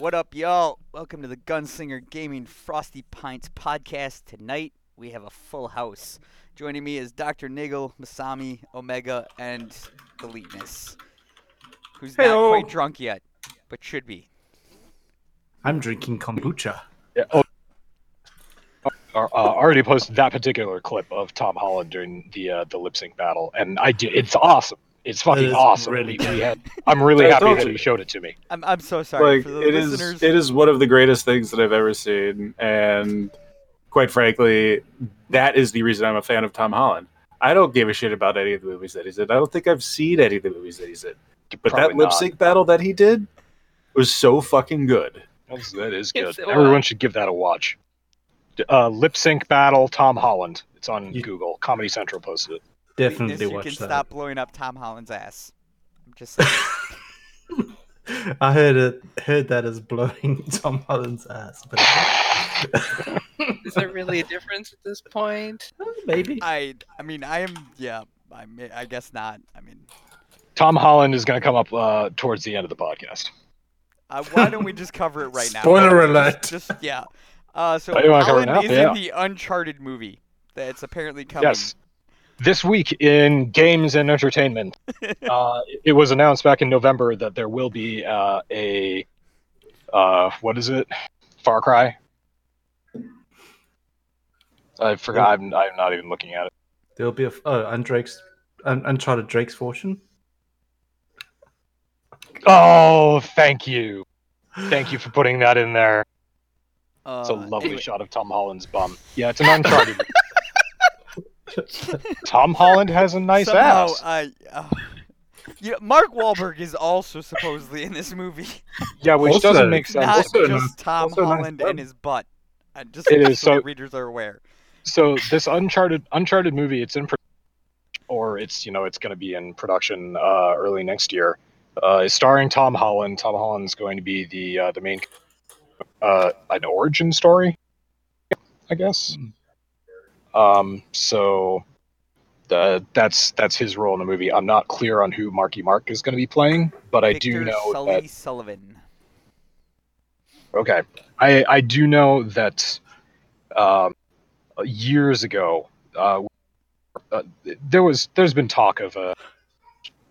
What up, y'all? Welcome to the Gunslinger Gaming Frosty Pints podcast. Tonight we have a full house. Joining me is Dr. Niggle, Masami, Omega, and Eliteness, who's not Heyo. quite drunk yet, but should be. I'm drinking kombucha. Yeah, oh, uh, uh, already posted that particular clip of Tom Holland during the uh, the lip sync battle, and I did. It's awesome. It's fucking It is awesome. really We- we had- I'm really happy that you. he showed it to me. I'm, I'm so sorry like for the it is listeners. it is one of the greatest things that I've ever seen, and quite frankly, that is the reason I'm a fan of Tom Holland. I don't give a shit about any of the movies that he's in. I don't think I've seen any of the movies that he's in. But Probably that lip sync battle that he did was so fucking good. That's- that is good. it Everyone was. should give that a watch. Uh, lip sync battle Tom Holland. It's on You- Google. Comedy Central posted it. Definitely Eliteness, you watch can that. stop blowing up Tom Holland's ass. I'm just saying. I heard it. Heard that as blowing Tom Holland's ass, but Is there really a difference at this point? maybe. I, I mean, I am, yeah, I, may, I guess not. I mean, Tom Holland is going to come up uh, towards the end of the podcast. Uh, why don't we just cover it right now? Spoiler Just- alert. Just, yeah. Uh, so you wanna cover it Holland now? is Yeah. in the Uncharted movie that's apparently coming. Yes. This week in games and entertainment, uh, it was announced back in November that there will be uh, a uh, what is it? Far Cry. I forgot. I'm, I'm not even looking at it. There'll be a oh, and Drake's un, Uncharted Drake's Fortune. Oh, thank you, thank you for putting that in there. Uh, It's a lovely anyway, shot of Tom Holland's bum. Yeah, it's an Uncharted. Tom Holland has a nice somehow, ass. I, uh, yeah, Mark Wahlberg is also supposedly in this movie. Yeah, which Also, doesn't make sense. not Also just nice- Tom also nice Holland and his butt. Uh, just It is, so so- readers are aware. so this uncharted uncharted movie it's in or it's you know it's going to be in production uh, early next year uh, is starring tom holland tom holland's going to be the uh, the main uh, an origin story i guess um so uh, that's that's his role in the movie. I'm not clear on who marky mark is going to be playing but i do know Sully that Sullivan. Okay, I I do know that um, years ago uh, uh, there was there's been talk of a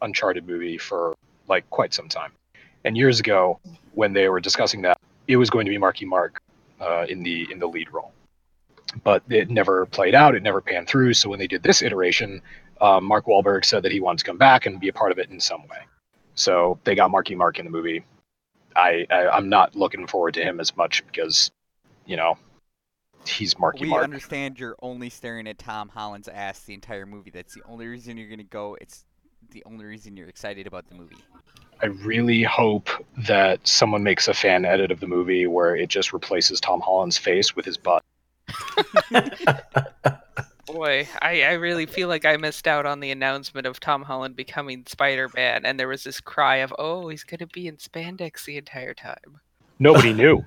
Uncharted movie for like quite some time, and years ago when they were discussing that, it was going to be Marky Mark uh, in the in the lead role, but it never played out. It never panned through. So when they did this iteration, um, Mark Wahlberg said that he wanted to come back and be a part of it in some way. So they got Marky Mark in the movie. I, I I'm not looking forward to him as much because, you know, he's Marky We Mark. understand you're only staring at Tom Holland's ass the entire movie. That's the only reason you're gonna go. It's the only reason you're excited about the movie. I really hope that someone makes a fan edit of the movie where it just replaces Tom Holland's face with his butt. Boy, I, I really feel like I missed out on the announcement of Tom Holland becoming Spider Man, and there was this cry of, oh, he's going to be in spandex the entire time. Nobody knew.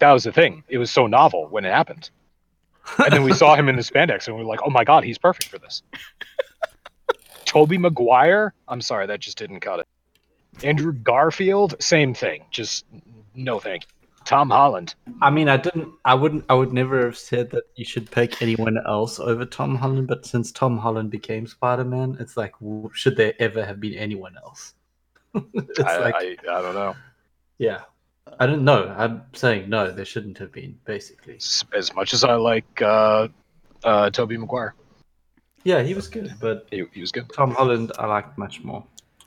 That was the thing. It was so novel when it happened. And then we saw him in the spandex and we were like, oh my god, he's perfect for this. Tobey Maguire? I'm sorry, that just didn't cut it. Andrew Garfield? Same thing. Just no thank you. Tom Holland. I mean, I didn't. I wouldn't. I would never have said that you should pick anyone else over Tom Holland. But since Tom Holland became Spider Man, it's like, should there ever have been anyone else? it's I, like, I, I don't know. yeah. I don't know. I'm saying no. There shouldn't have been. Basically, As, as much as I like uh, uh, Tobey Maguire, yeah, he was good, but he, he was good. Tom Holland I liked much more.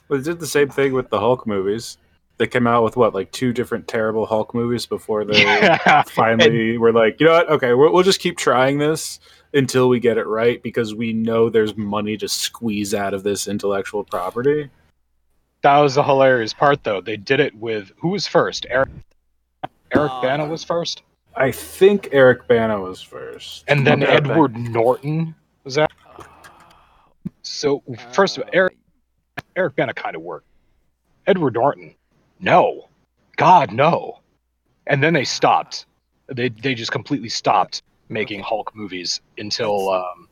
Well, they did the same thing with the Hulk movies. They came out with what, like two different terrible Hulk movies before they Yeah. finally were like, you know what? Okay, we'll, we'll just keep trying this until we get it right because we know there's money to squeeze out of this intellectual property. That was the hilarious part, though. They did it with who was first? Eric. Eric Uh, Bana was first, I think Eric Bana was first. and then Okay. Edward Norton was that. So first, of all, Eric Eric Bana kind of worked. Edward Norton, no, God no. And then they stopped. They they just completely stopped making Hulk movies until um,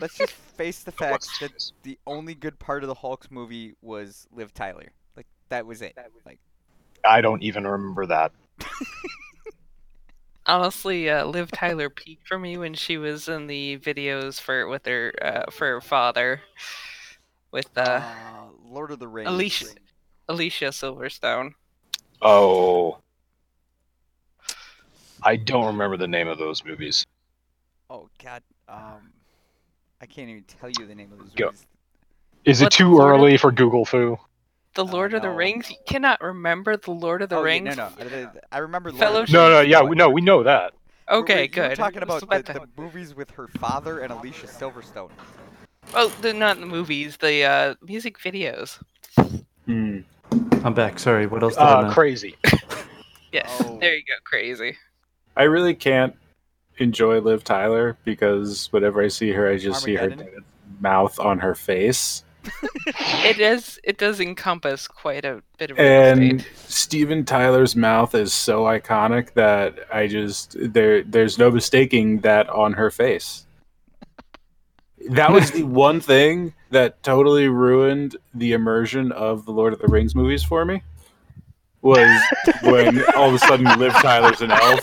Let's just face the fact that the only good part of the Hulk's movie was Liv Tyler. Like that was it. Like I don't even remember that. Honestly, uh, Liv Tyler peaked for me when she was in the videos for with her uh, for her father, with uh, Uh, Lord of the Rings. Alicia Alicia Silverstone. Oh, I don't remember the name of those movies. Oh God. Um, I can't even tell you the name of those Go. movies. Is it too Lord of- early for Google Foo? The Oh, Lord of the no. Rings. You cannot remember the Lord of the oh, yeah, Rings. no, no. I, I remember. Lord Fellowship- No, no, yeah, we, no, we know that. Okay, we're- good. We're talking about the, to- the movies with her father and Alicia Silverstone. Oh, the not the movies, the uh, music videos. Hmm. I'm back. Sorry. What else did I Uh, know? crazy. Yes, Oh. there you go, crazy. I really can't enjoy Liv Tyler because whenever I see her, I just see her Armageddon? dad's mouth on her face. It does it does encompass quite a bit of real And estate. Steven Tyler's mouth is so iconic that I just there there's no mistaking that on her face. That was the one thing that totally ruined the immersion of the Lord of the Rings movies for me. Was when all of a sudden Liv Tyler's an elf,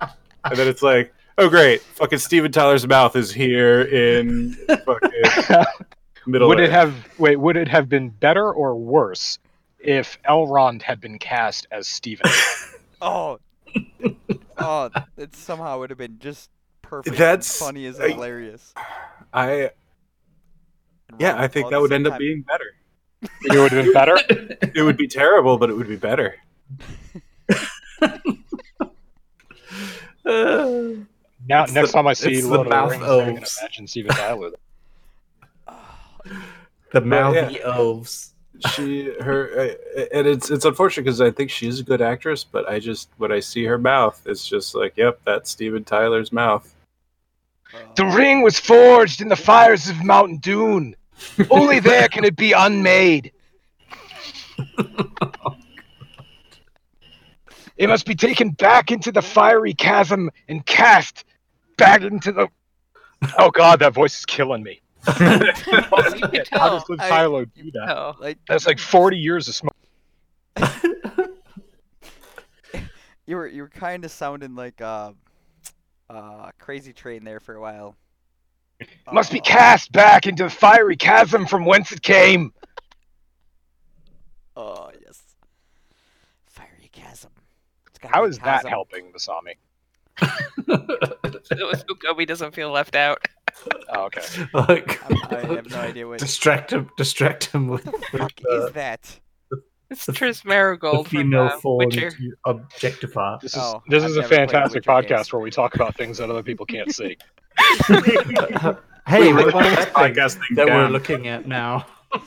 and then it's like, oh great, fucking Steven Tyler's mouth is here in fucking Middle. would it have wait? Would it have been better or worse if Elrond had been cast as Steven? Oh. oh, it somehow would have been just perfect. That's- funny as hilarious. I And yeah, I think that would same end up being better. it would have been better. It would be terrible, but it would be better. Uh, Now, It's next the- time I see it's the Lord of the Rings, I'm gonna imagine Steven Tyler. the yeah. mouthy elves. She her uh, and it's it's unfortunate because I think she's a good actress, but I just when I see her mouth, it's just like, yep, that's Steven Tyler's mouth. The ring was forged in the fires of Mount Doom. Only there can it be unmade. It must be taken back into the fiery chasm and cast back into the. Oh God, that voice is killing me. You How does tell. Liv I- Tyler do that? Oh, like That's like 40 years of smoke. you were you were kind of sounding like uh, uh, Crazy Train there for a while. Must be cast back into the fiery chasm from whence it came. Oh yes. Fiery chasm. It's gotta How be is that helping Masami? so Gobi doesn't feel left out. Oh, okay. like, I have no idea what- distract him. Distract him with, What the with, uh, is that? It's The- Triss the Merigold from female uh, form Witcher. to objectify. This is Oh, this I've is a never played the fantastic podcast games. where we talk about things that other people can't see. hey, Wait, what about this that thing podcast thing that we're looking at now?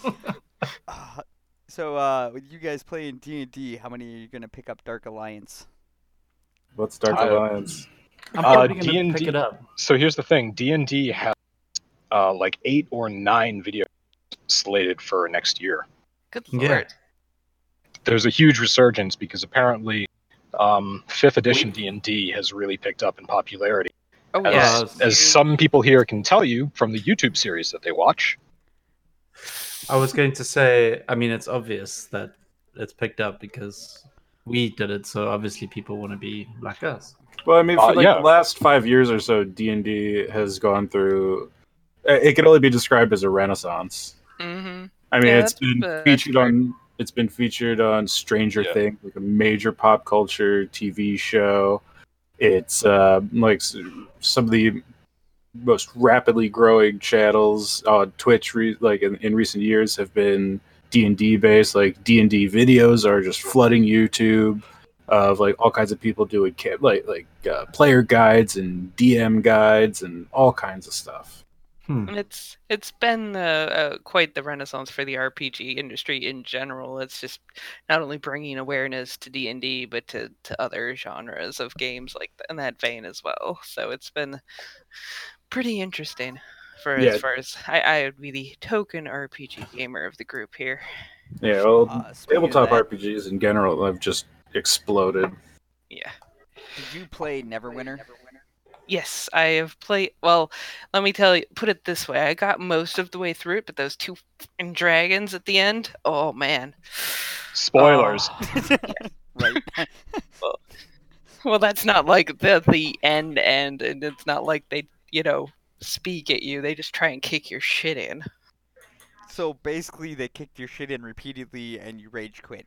Uh, so uh, with you guys playing D and D, how many are you gonna pick up Dark Alliance? What's Dark Uh, Alliance? I'm Uh, probably gonna D&D pick it up. So here's the thing: D and D has uh, like eight or nine videos slated for next year. Good Yeah. Lord. There's a huge resurgence because apparently um, fifth edition D and D has really picked up in popularity. Oh As, yeah. Yes. as some people here can tell you from the YouTube series that they watch. I was going to say, I mean, it's obvious that it's picked up because we did it, so obviously people want to be like us. Well, I mean, for Uh, like yeah. the last five years or so, D and D has gone through. uh, It can only be described as a renaissance. Mm-hmm. I mean, Yeah, it's that's- been featured fair. on. It's been featured on Stranger Yeah. Things, like a major pop culture TV show. It's uh, like some of the most rapidly growing channels on Twitch, re- like in, in recent years, have been D and D based. Like D and D videos are just flooding YouTube of like all kinds of people doing ca- like like uh, player guides and DM guides and all kinds of stuff. Hmm. It's it's been uh, uh, quite the renaissance for the RPG industry in general. It's just not only bringing awareness to D and D, but to, to other genres of games like in that vein as well. So it's been pretty interesting. For Yeah. as far as I, I would be the token RPG gamer of the group here. Yeah, well, Uh, tabletop RPGs in general have just exploded. Yeah. Did you play Neverwinter? Yes, I have played. Well, let me tell you, put it this way: I got most of the way through it, but those two fing dragons at the end. Oh man. Spoilers. Oh. right. Well, that's not like the the end end, and it's not like they you know speak at you. They just try and kick your shit in. So basically, they kicked your shit in repeatedly, and you rage quit.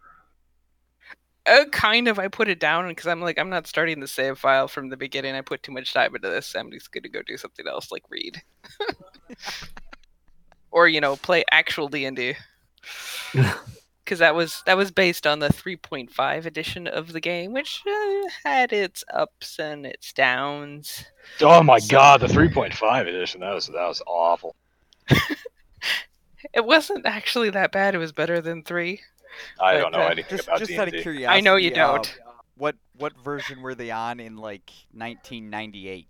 Uh, kind of. I put it down because I'm like I'm not starting the save file from the beginning. I put too much time into this. I'm just gonna go do something else like read, or you know play actual D and D. Because that was that was based on the 3.5 edition of the game, which uh, had its ups and its downs. Oh my So- god, the 3.5 edition. That was that was awful. It wasn't actually that bad. It was better than three. I But, don't know uh, anything Just, about just out of D&D. curiosity, I know you uh, don't. what what version were they on in like 1998?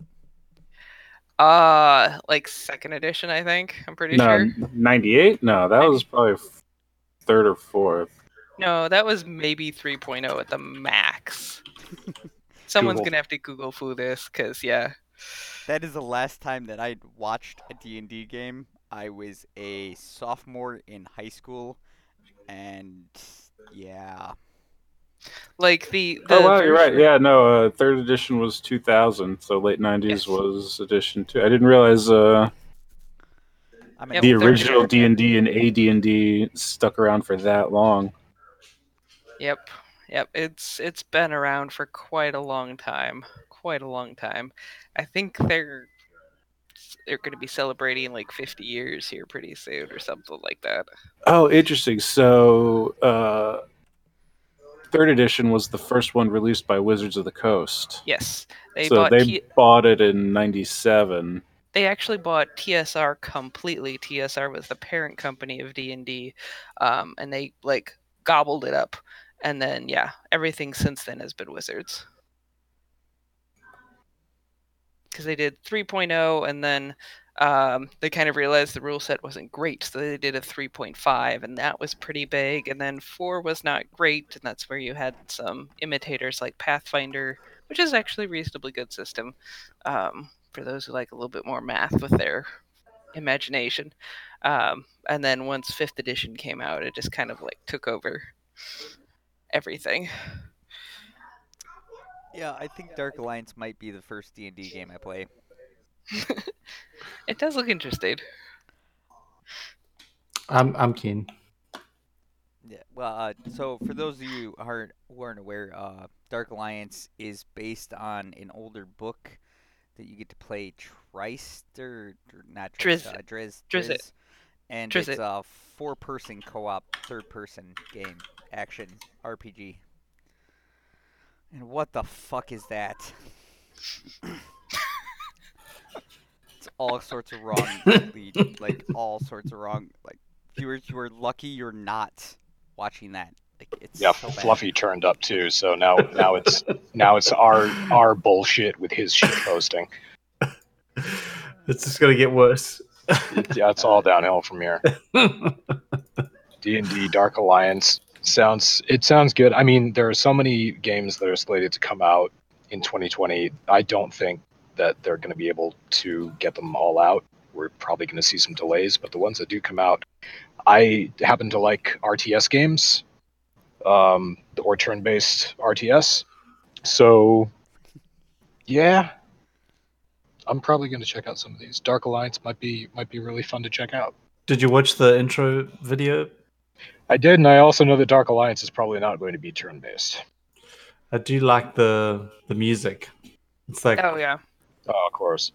Uh, like second edition, I think. I'm pretty no, sure. 98? No, that was probably f- third or fourth. No, that was maybe 3.0 at the max. Someone's Google. gonna have to Google foo this, cause yeah. That is the last time that I watched a D&D game. I was a sophomore in high school, and yeah, Like the, the Oh wow, you're right. Yeah, no, uh, third edition was 2000, so late 90s Yes. was edition two. I didn't realize uh, I'm Yep, the third original D and D and AD&D stuck around for that long. Yep, yep. It's it's been around for quite a long time. Quite a long time. I think they're they're going to be celebrating like 50 years here pretty soon or something like that. Oh, interesting. So, uh, third edition was the first one released by Wizards of the Coast. Yes, they so bought they T- bought it in '97. they actually bought TSR completely. TSR was the parent company of D and D, um, and they like gobbled it up. And then yeah, everything since then has been Wizards. Because they did 3.0, and then um, they kind of realized the rule set wasn't great, so they did a 3.5, and that was pretty big. And then 4 was not great, and that's where you had some imitators like Pathfinder, which is actually a reasonably good system um, for those who like a little bit more math with their imagination. Um, and then once 5th edition came out, it just kind of like took over everything. Yeah. I think Dark Alliance might be the first D&D game I play. It does look interesting. I'm I'm keen. Yeah. Well, uh, so for those of you who aren't, who aren't aware, uh, Dark Alliance is based on an older book that you get to play Trister, or not Driz- Triz, uh, Drizzt, Drizzt. Drizzt, and Drizzt it's it. a four-person co-op, third-person game, action RPG. And what the fuck is that? it's all sorts of wrong, lead, like all sorts of wrong. Like viewers, you are lucky you're not watching that. Like it's Yeah, so bad. Fluffy turned up too, so now now it's now it's our our bullshit with his shit posting. It's just gonna get worse. Yeah, it's all downhill from here. D and D Dark Alliance sounds it sounds good. I mean, there are so many games that are slated to come out in 2020. I don't think that they're going to be able to get them all out. We're probably going to see some delays, but the ones that do come out, I happen to like RTS games, um, or turn-based RTS. So, yeah, I'm probably going to check out some of these. Dark Alliance might be might be really fun to check out. Did you watch the intro video? I did, and I also know that Dark Alliance is probably not going to be turn-based. I do like the the music. It's like Oh yeah. Oh, of course.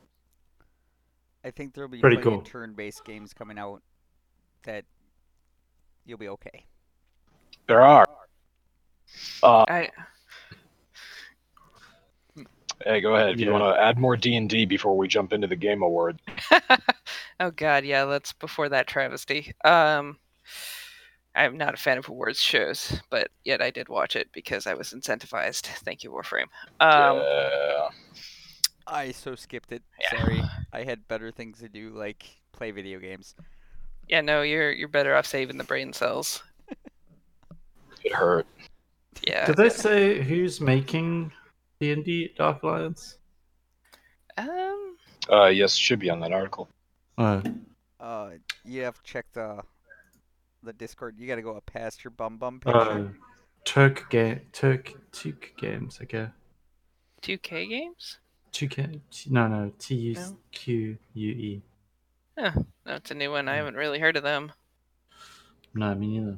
I think there'll be Pretty cool. turn-based games coming out that you'll be okay. There are. Uh, I hey, go ahead if you Yeah. want to add more D and D before we jump into the game award. oh god, yeah, that's before that travesty. Um I'm not a fan of awards shows, but yet I did watch it because I was incentivized. Thank you, Warframe. Um yeah. I so skipped it. Yeah. Sorry, I had better things to do, like play video games. yeah, no, you're you're better off saving the brain cells. It hurt. Yeah. Did they say who's making D and D Dark Alliance? Um Uh, yes, it should be on that article. Oh, Uh, you have to check the the Discord. You got to go up past your bum bum uh, picture. oh Tuque game Tuque Tuque games. Okay. 2K games? 2K? No, no. T U Q U E. Yeah, that's a new one. I haven't really heard of them. No, me neither.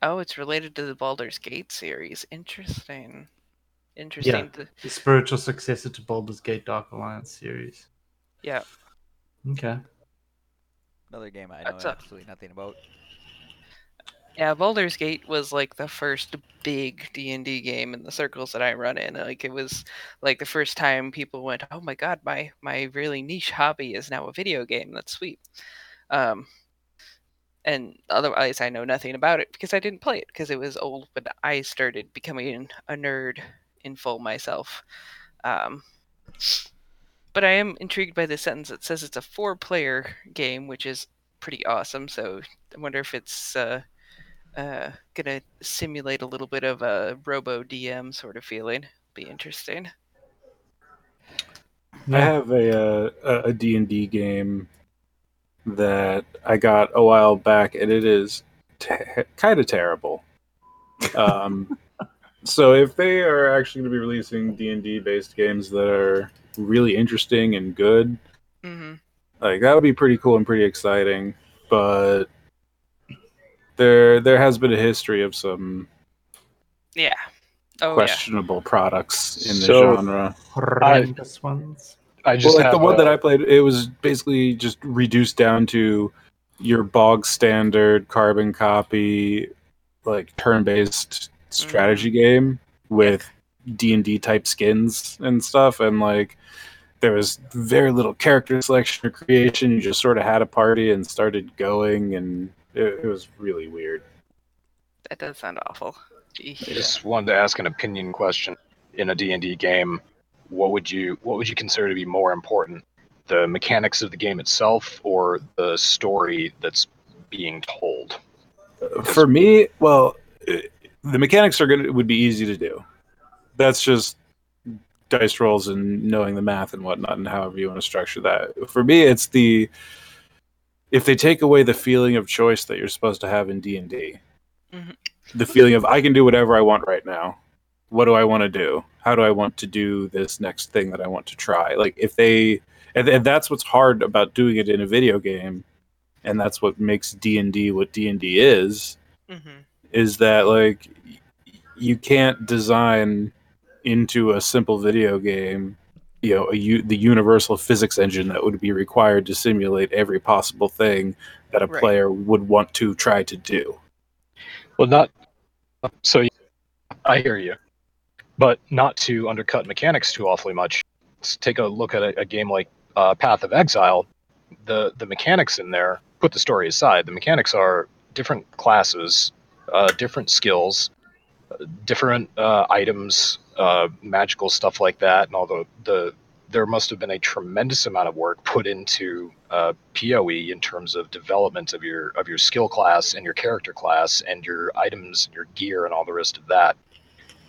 Oh, it's related to the Baldur's Gate series. Interesting. Interesting. th- The spiritual successor to Baldur's Gate Dark Alliance series. Yeah. Okay. Another game I know That's absolutely nothing about. Yeah, Baldur's Gate was like the first big D and D game in the circles that I run in. Like it was like the first time people went, "Oh my god, my my really niche hobby is now a video game. That's sweet." Um, and otherwise, I know nothing about it because I didn't play it because it was old when I started becoming a nerd in full myself. Um, but I am intrigued by the sentence that says it's a four-player game, which is pretty awesome. So I wonder if it's uh, uh, gonna simulate a little bit of a robo DM sort of feeling. Be interesting. I have a uh, a a D and D game that I got a while back, and it is te- kind of terrible. Um, so if they are actually going to be releasing D and D based games that are really interesting and good, hmm like that would be pretty cool and pretty exciting. But there there has been a history of some Yeah. Oh questionable products in the So- genre. Horrendous ones. I Well, just like the one a- that I played, it was basically just reduced down to your bog standard carbon copy, like turn-based strategy game with D and D type skins and stuff, and like there was very little character selection or creation. You just sort of had a party and started going, and it, it was really weird. That does sound awful. Gee. I just wanted to ask an opinion question in a D&D game. What would you what would you consider to be more important? The mechanics of the game itself or the story that's being told? For me, well, the mechanics are good. Would be easy to do. That's just dice rolls and knowing the math and whatnot, and however you want to structure that. For me, it's the if they take away the feeling of choice that you're supposed to have in D and D, Mhm. the feeling of I can do whatever I want right now. What do I want to do? How do I want to do this next thing that I want to try? Like if they, and, and that's what's hard about doing it in a video game, and that's what makes D and D what D and D is Mhm. is that like you can't design into a simple video game you know a u- the universal physics engine that would be required to simulate every possible thing that a Right. player would want to try to do Well, not so. I hear you, but not to undercut mechanics too awfully much. Let's take a look at a, a game like uh, Path of Exile. The the mechanics in there, put the story aside. The mechanics are different classes, uh, different skills, uh, different uh, items, uh, magical stuff like that, and all the the. There must have been a tremendous amount of work put into uh, PoE in terms of development of your of your skill class and your character class and your items and your gear and all the rest of that.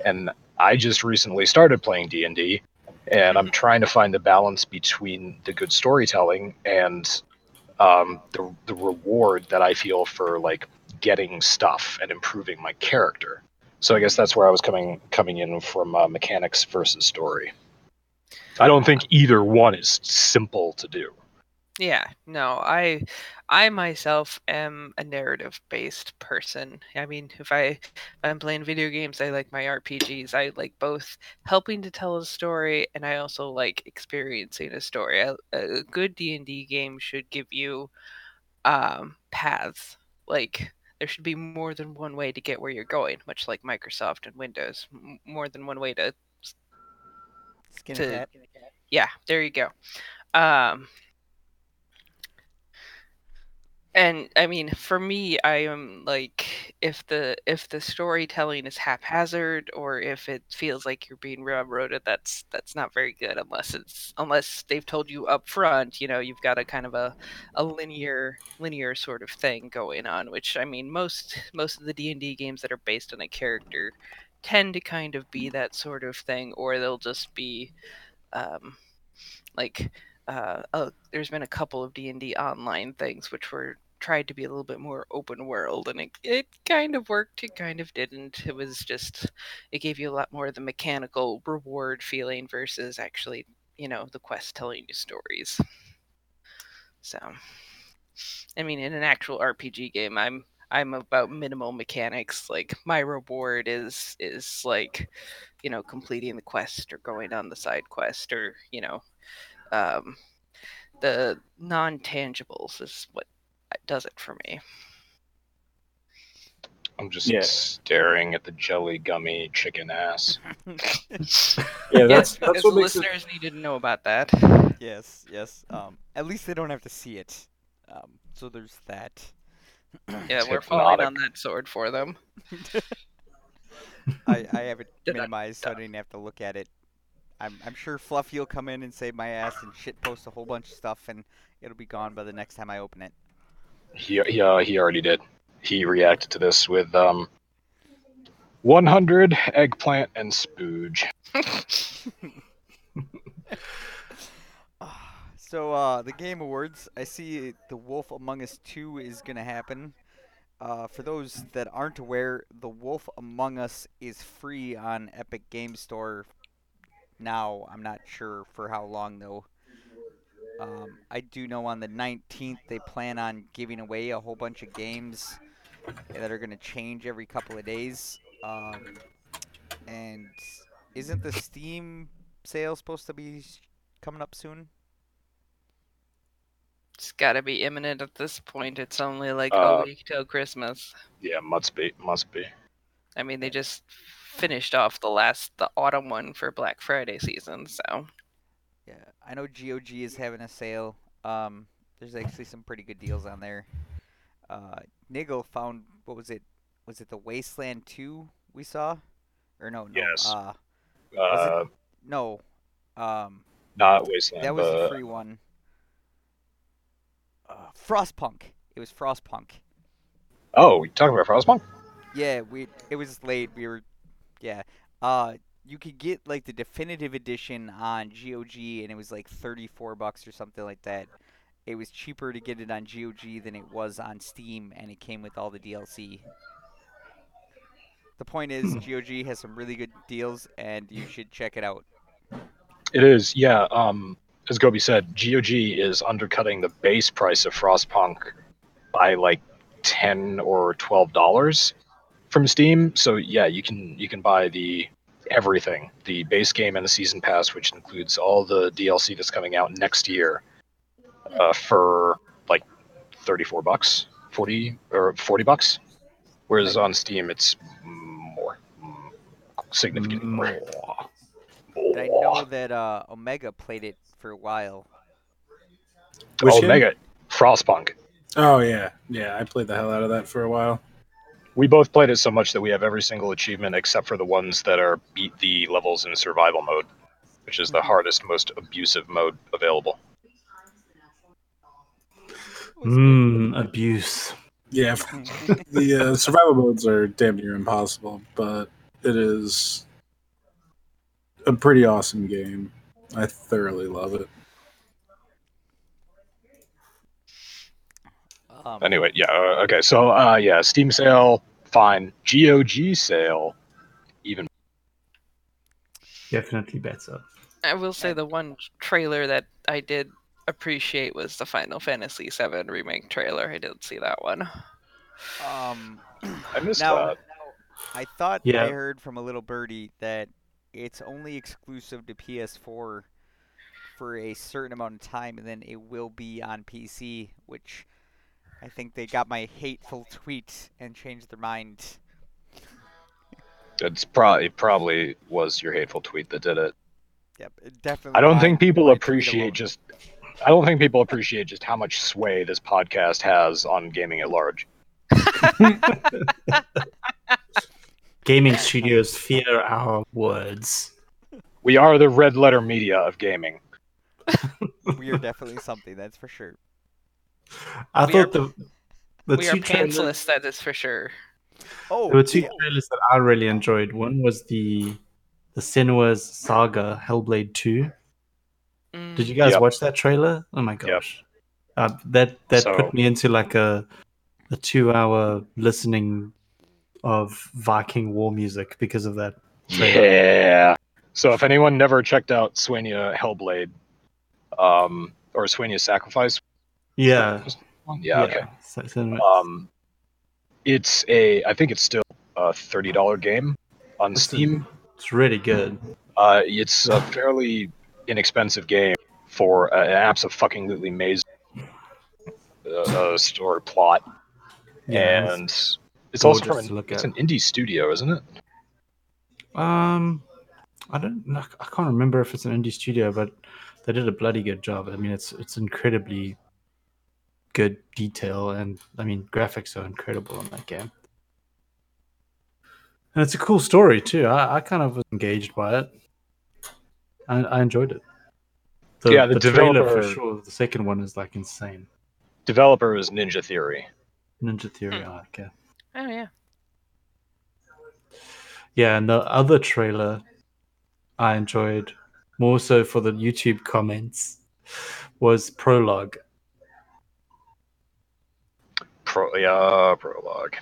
And I just recently started playing D and D, and I'm trying to find the balance between the good storytelling and um, the the reward that I feel for like getting stuff and improving my character. So I guess that's where I was coming coming in from uh, mechanics versus story. I don't think either one is simple to do. Yeah, no, I I myself am a narrative based person. I mean, if I if I'm playing video games, I like my RPGs. I like both helping to tell a story and I also like experiencing a story. A, a good D&D game should give you um paths. Like there should be more than one way to get where you're going, much like Microsoft and Windows. M- more than one way to Skin To- a cat. yeah, there you go. Um, and I mean, for me, I am like, if the if the storytelling is haphazard or if it feels like you're being railroaded, that's that's not very good. Unless it's unless they've told you up front, you know, you've got a kind of a, a linear linear sort of thing going on. Which I mean, most most of the D and D games that are based on a character tend to kind of be that sort of thing, or they'll just be um, like uh, uh, there's been a couple of D and D online things which were tried to be a little bit more open world, and it it kind of worked. It kind of didn't. It was just it gave you a lot more of the mechanical reward feeling versus actually, you know, the quest telling you stories. So, I mean, in an actual RPG game, I'm I'm about minimal mechanics. Like my reward is is like, you know, completing the quest or going on the side quest or you know, um, the non tangibles is what does it for me. I'm just Yeah. staring at the jelly gummy chicken ass. Yeah, yes, that's that's because what makes it. listeners needed to know about that. yes, yes. Um, at least they don't have to see it. Um, so there's that. Yeah, It's we're falling on that sword for them. I, I have it minimized so I didn't have to look at it. I'm, I'm sure Fluffy will come in and save my ass and shit post a whole bunch of stuff and it'll be gone by the next time I open it. He he, uh, he already did. He reacted to this with um 100 eggplant and spooge. So uh, the Game Awards, I see The Wolf Among Us 2 is gonna happen. Uh, for those that aren't aware, The Wolf Among Us is free on Epic Game Store now. I'm not sure for how long though. Um, I do know on the 19th they plan on giving away a whole bunch of games that are gonna change every couple of days. Um, and isn't the Steam sale supposed to be coming up soon? It's got to be imminent at this point. It's only like Uh, a week till Christmas. Yeah, must be, must be. I mean, they just finished off the last the autumn one for Black Friday season, so Yeah, I know GOG is having a sale. Um, there's actually some pretty good deals on there. Uh, Niggle found what was it? Was it the Wasteland Two we saw? Or no, no. Yes. Uh, Uh, no. Um, not Wasteland. that was the but free one. Uh, Frostpunk. It was Frostpunk. oh, you talking about Frostpunk? Yeah, we. It was late. We were. Yeah. Uh, you could get like the definitive edition on GOG, and it was like thirty-four bucks or something like that. It was cheaper to get it on GOG than it was on Steam, and it came with all the DLC. The point is, GOG has some really good deals, and you should check it out. It is, yeah. Um, as Gobi said, GOG is undercutting the base price of Frostpunk by like ten or twelve dollars from Steam. So yeah, you can you can buy the everything, the base game and the season pass, which includes all the DLC that's coming out next year, uh, for like thirty four bucks, forty or forty bucks. Whereas on Steam, it's more, significantly more. And I know that uh, Omega played it for a while. Which oh, game? Frostpunk. Oh yeah, yeah. I played the hell out of that for a while. We both played it so much that we have every single achievement except for the ones that are beat the levels in survival mode, which is the hardest, most abusive mode available. Mmm, abuse. Yeah, the uh, survival modes are damn near impossible, but it is a pretty awesome game. I thoroughly love it. Um, Anyway, yeah, uh, okay, so uh, yeah, Steam sale, fine. GOG sale, even Definitely better. I will say the one trailer that I did appreciate was the Final Fantasy VII remake trailer. I did see that one. Um, I missed now, that. I thought Yeah. I heard from a little birdie that it's only exclusive to PS4 for a certain amount of time, and then it will be on PC. Which I think they got my hateful tweet and changed their mind. It's probably it probably was your hateful tweet that did it. Yep, it definitely. I don't think people appreciate just. I don't think people appreciate just how much sway this podcast has on gaming at large. Gaming studios fear our words. We are the red letter media of gaming. we are definitely something. That's for sure. I We thought are- the the we are two trailers, pantsless, that is for sure. Oh, there were two the- trailers that I really enjoyed. One was the the Senua's Saga Hellblade 2. Did you guys Yep. watch that trailer? Oh my gosh. Uh, that that So- put me into like a a two hour listening of Viking war music because of that. trailer. Yeah. So if anyone never checked out Senua Hellblade, um, or Senua Sacrifice, Yeah. yeah, okay. So- so- Um, it's a, I think it's still a thirty dollar game on It's a- Steam. It's really good. Uh, it's a fairly inexpensive game for an absolutely fucking amazing uh, story plot, Yeah, and it's also from an, it's at. an indie studio, isn't it? Um, I don't. I can't remember if it's an indie studio, but they did a bloody good job. I mean, it's it's incredibly good detail, and I mean, graphics are incredible in that game. And it's a cool story too. I, I kind of was engaged by it. I, I enjoyed it. Yeah, the developer for sure. The second one is like insane. Developer is Ninja Theory. Ninja Theory. Hmm. oh, okay. Oh yeah. Yeah, and the other trailer I enjoyed more so for the YouTube comments was Prologue. Pro, yeah, prologue.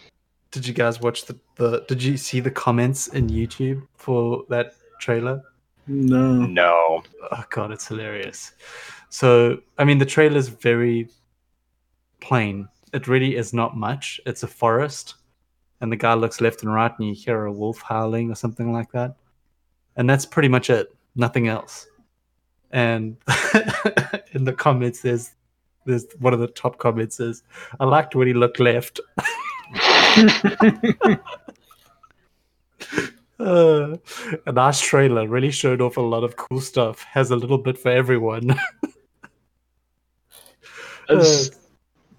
Did you guys watch the, the did you see the comments in YouTube for that trailer? No. No. Oh god, it's hilarious. So, I mean the trailer's very plain. It really is not much. It's a forest and the guy looks left and right and you hear a wolf howling or something like that. And that's pretty much it. Nothing else. And in the comments there's there's one of the top comments is I liked when he looked left. Uh, a nice trailer really showed off a lot of cool stuff. Has a little bit for everyone. As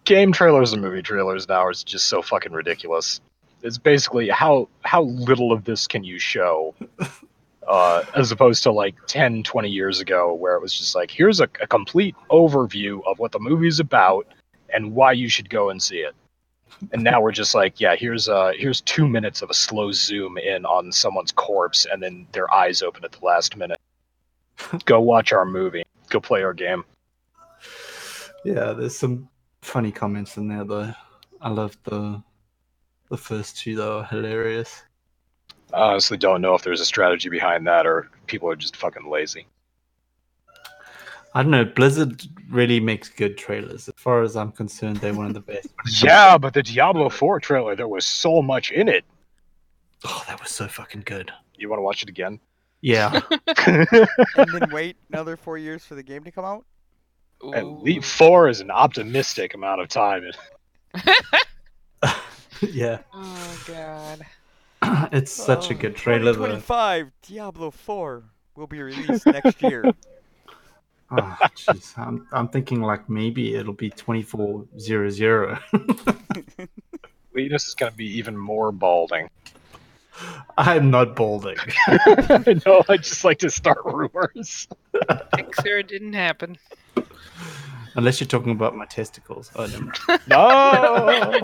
game trailers and movie trailers now is just so fucking ridiculous. It's basically how how little of this can you show, uh, as opposed to like 10, 20 years ago, where it was just like, here's a, a complete overview of what the movie's about and why you should go and see it. And now we're just like, yeah, here's uh here's two minutes of a slow zoom in on someone's corpse, and then their eyes open at the last minute. Go watch our movie. Go play our game. yeah, there's some funny comments in there though. I love the the first two though, hilarious. I honestly don't know if there's a strategy behind that or people are just fucking lazy. I don't know. Blizzard really makes good trailers. As far as I'm concerned, they're one of the best. Yeah, but the Diablo 4 trailer, there was so much in it. Oh, that was so fucking good. You want to watch it again? Yeah, and then wait another four years for the game to come out. At Ooh. least 4 is an optimistic amount of time. yeah. Oh god. it's such a um, good trailer though. 2025 Diablo 4 will be released next year. Oh, jeez. I'm, I'm thinking like maybe it'll be 2400. Linus is going to be even more balding. I'm not balding. I know, I just like to start rumors. Picture it didn't happen. Unless you're talking about my testicles. Oh, never mind. No!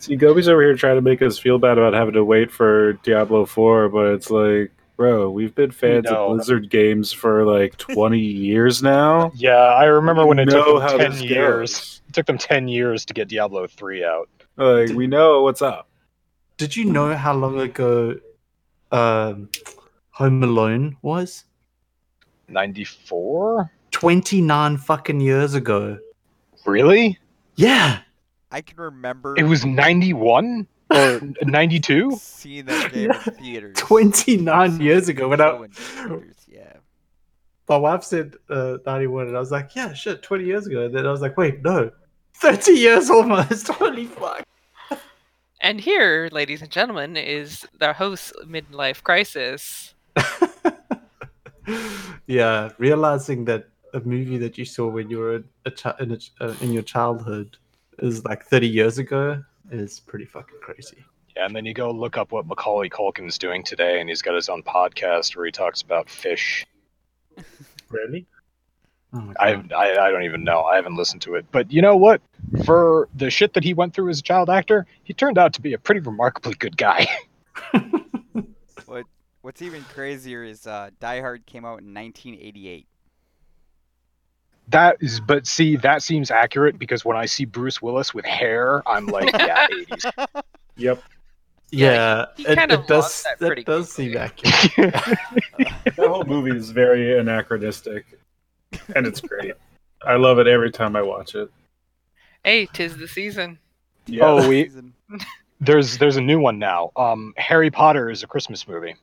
See, Gobi's over here trying to make us feel bad about having to wait for Diablo 4, but it's like, bro, we've been fans know. of Blizzard games for like 20 years now. yeah, I remember when it know took how them 10 years. goes. It took them 10 years to get Diablo 3 out. Like, we know what's up. Did you know how long ago um, Home Alone was? 94? 29 fucking years ago. Really? Yeah. I can remember It was 91? Or 92? seeing that game in theaters. 29 years ago when I, So in theaters, yeah. my wife said uh, 91 and I was like, yeah, shit, 20 years ago. And then I was like, wait, no. 30 years almost. Holy fuck. And here, ladies and gentlemen, is the host midlife crisis. yeah, realizing that a movie that you saw when you were a, a chi- in, a, uh, in your childhood is like 30 years ago is pretty fucking crazy. Yeah, and then you go look up what Macaulay Culkin's doing today, and he's got his own podcast where he talks about fish. Really? Oh I, I I don't even know. I haven't listened to it. But you know what? For the shit that he went through as a child actor, he turned out to be a pretty remarkably good guy. What What's even crazier is uh, Die Hard came out in 1988. That is, but see, that seems accurate because when I see Bruce Willis with hair, I'm like, yeah, 80s. Yep. Yeah, he it, kind of it does. lost that That, pretty does seem quickly. accurate. That whole movie is very anachronistic, and it's great. I love it every time I watch it. Hey, tis the season. Yeah. Oh, we there's there's a new one now. Um, Harry Potter is a Christmas movie.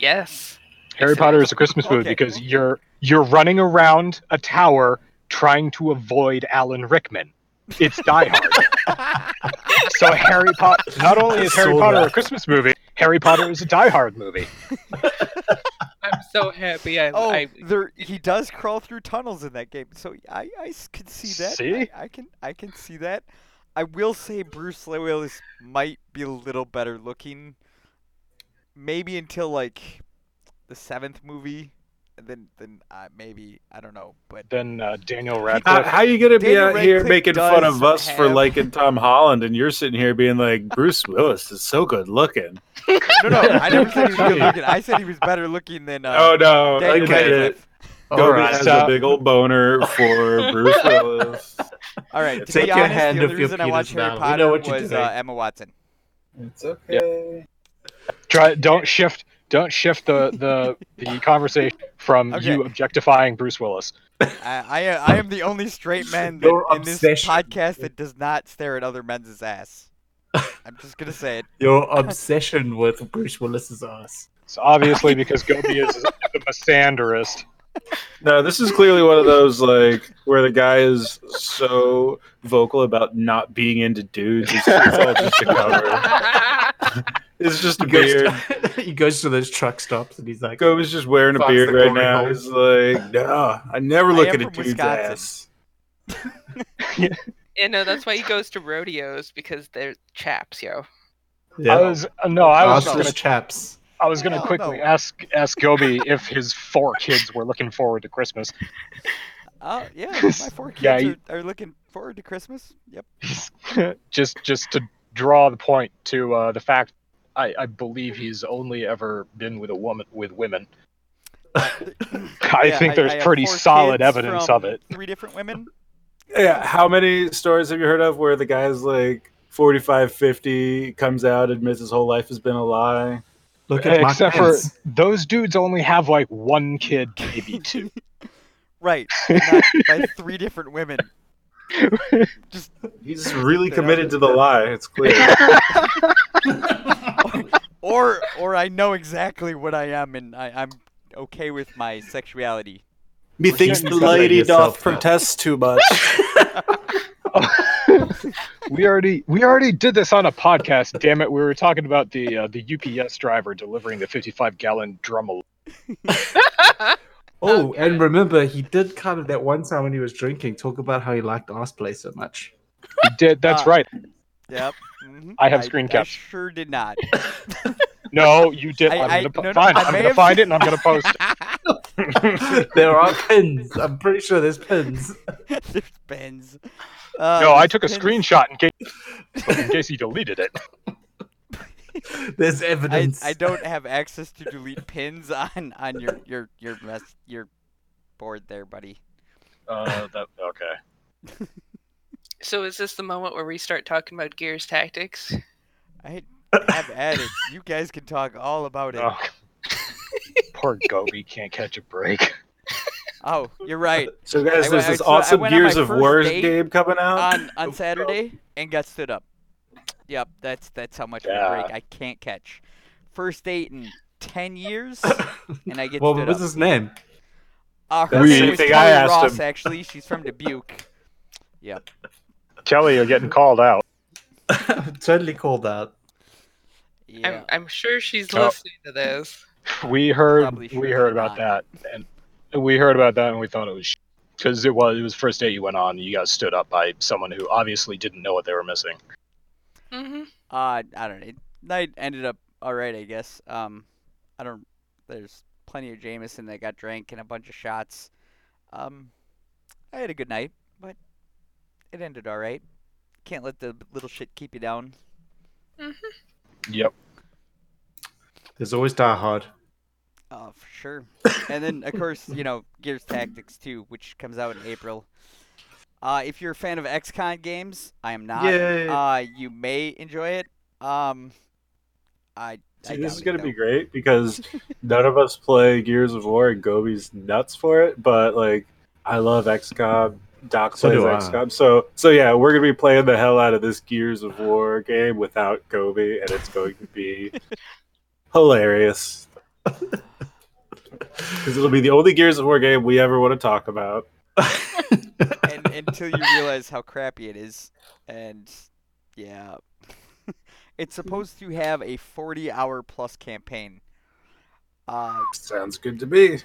Yes. Harry Potter is. is a Christmas movie Okay. because you're you're running around a tower trying to avoid Alan Rickman. It's Die Hard. so Harry Potter. Not only is Harry saw Potter a. Christmas movie, Harry Potter is a Die Hard movie. I'm so happy. I, Oh, I there he does crawl through tunnels in that game, so I, I can see that. See? I, I can I can see that. I will say Bruce Willis might be a little better looking, maybe until like the seventh movie, and then then uh, maybe I don't know, but Then uh, Daniel How, Radcliffe. how are you gonna be Daniel out here making fun of us for liking Tom Holland, and you're sitting here being like, Bruce Willis is so good looking. no no I never said he was good looking. I said he was better looking than uh, oh no, Daniel I get it. Radcliffe. All Gobi right, has so- a big old boner for Bruce Willis. All right, to Take be your honest, hand the only off your reason I watched Harry now. We Potter know what you're was uh, Emma Watson. It's okay. Try don't shift don't shift the the, the conversation from Okay. you objectifying Bruce Willis. I, I I am the only straight man that, in this podcast that does not stare at other men's ass. I'm just gonna say it. Your obsession with Bruce Willis's ass. It's obviously because Gobi is the misandrist. No, this is clearly one of those like where the guy is so vocal about not being into dudes. It's, it's all just a cover. It's just a He goes, beard. to, he goes to those truck stops and he's like, Gobi's just wearing a beard right now. hole. He's like, no, I never look am at a from dude's Wisconsin. ass. you know that's why he goes to rodeos because they're chaps, yo. yeah, I was uh, no, I was ask gonna chaps. I was gonna No, quickly no. ask ask Gobi if his four kids were looking forward to Christmas. Oh yeah, my four kids Yeah, you- are, are looking forward to Christmas. Yep. just just to draw the point to uh, the fact I, I believe he's only ever been with a woman with women. Uh, I Yeah, think there's I have pretty solid evidence of it. Three different women. Yeah, how many stories have you heard of where the guy's like 45, 50, comes out, admits his whole life has been a lie? Look at Mark Except for Pence. those dudes only have like one kid, maybe two. Right. Not by three different women. Just He's really committed to the lie. It's clear. Or or I know exactly what I am and I, I'm okay with my sexuality. Methinks the lady yourself, doth though. protest too much. we already we already did this on a podcast. Damn it, we were talking about the uh, the UPS driver delivering the 55 gallon drum. of- Oh, and remember, he did kind of that one time when he was drinking talk about how he liked ass play so much. He did. That's Ah. right. Yep. mhm. I have screen I caps. sure did not. No, you did. I- I, am gonna po- no, no, fine. I I'm gonna have find it and I'm gonna post it. there are pins. I'm pretty sure there's pins. There's Benz. Uh, No, I there's took a pins. screenshot in case in case he deleted it. There's I, evidence. I don't have access to delete pins on on your your your mess your board there, buddy. Uh, that, okay. So is this the moment where we start talking about Gears Tactics? I have at it. You guys can talk all about it. Oh. Poor Gobi can't catch a break. Oh, you're right. so, guys, I there's went- this I awesome went Gears of War game coming out. On on Saturday and got stood up. Yep, that's that's how much of a Yeah. break I can't catch. First date in ten years, and I get what stood was up. his name? Uh, her That's name same was thing Kelly I asked Ross. him. Actually, she's from Dubuque. Yep. Kelly, you're getting called out. totally called out. Yeah. I'm, I'm sure she's Oh. listening to this. We heard we heard about not. that, and we heard about that, and we thought it was because it was it was first date you went on. You got stood up by someone who obviously didn't know what they were missing. hmm Uh, I don't know. Night ended up all right, I guess. Um, I don't. There's plenty of Jameson that got drank and a bunch of shots. Um, I had a good night, but it ended all right. Can't let the little shit keep you down. Yep. There's always Die Hard. Oh, for sure. and then, of course, you know, Gears Tactics 2, which comes out in April. Uh, if you're a fan of XCOM games, I am not. Yay. Uh, you may enjoy it. Um, I. I this is gonna be great because none of us play Gears of War and Gobi's nuts for it, but like I love XCOM. Doc So plays. XCOM, so so yeah, we're gonna be playing the hell out of this Gears of War game without Gobi, and it's going to be hilarious. Because it'll be the only Gears of War game we ever want to talk about. and until you realize how crappy it is, and yeah, it's supposed to have a 40-hour plus campaign. Uh, Sounds good to me.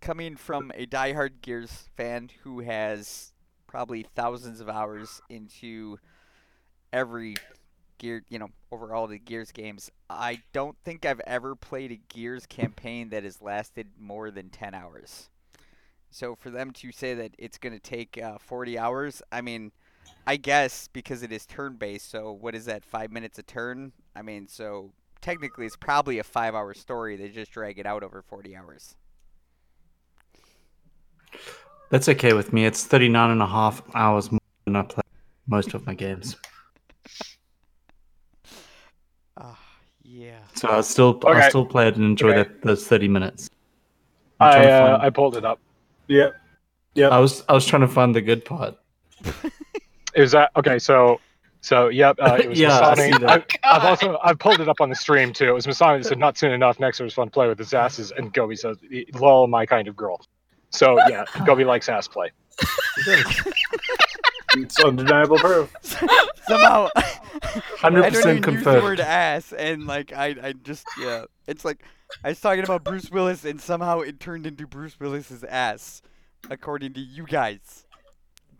Coming from a diehard Gears fan who has probably thousands of hours into every gear, you know, over all the Gears games, I don't think I've ever played a Gears campaign that has lasted more than 10 hours. So for them to say that it's going to take uh, 40 hours, I mean, I guess because it is turn based, so what is that, five minutes a turn? I mean, so technically it's probably a five hour story. They just drag it out over 40 hours. That's okay with me. It's 39 and a half hours more than I play most of my games. Ah, yeah. So I still I Okay. still play it and enjoy Okay. that those 30 minutes. I'm I uh, find- I pulled it up. Yeah. Yeah. I was I was trying to find the good part. Is that okay? So, so yep. Uh, it was Yeah, I I, I've also I've pulled it up on the stream too. It was Masami that said not soon enough. Next was fun to play with his asses, and Gobi says, "Lol, my kind of girl." So yeah, Gobi likes ass play. It's undeniable proof. Somehow, I 100% don't use the confirmed. word ass, and like I, I just yeah, it's like I was talking about Bruce Willis, and somehow it turned into Bruce Willis's ass, according to you guys.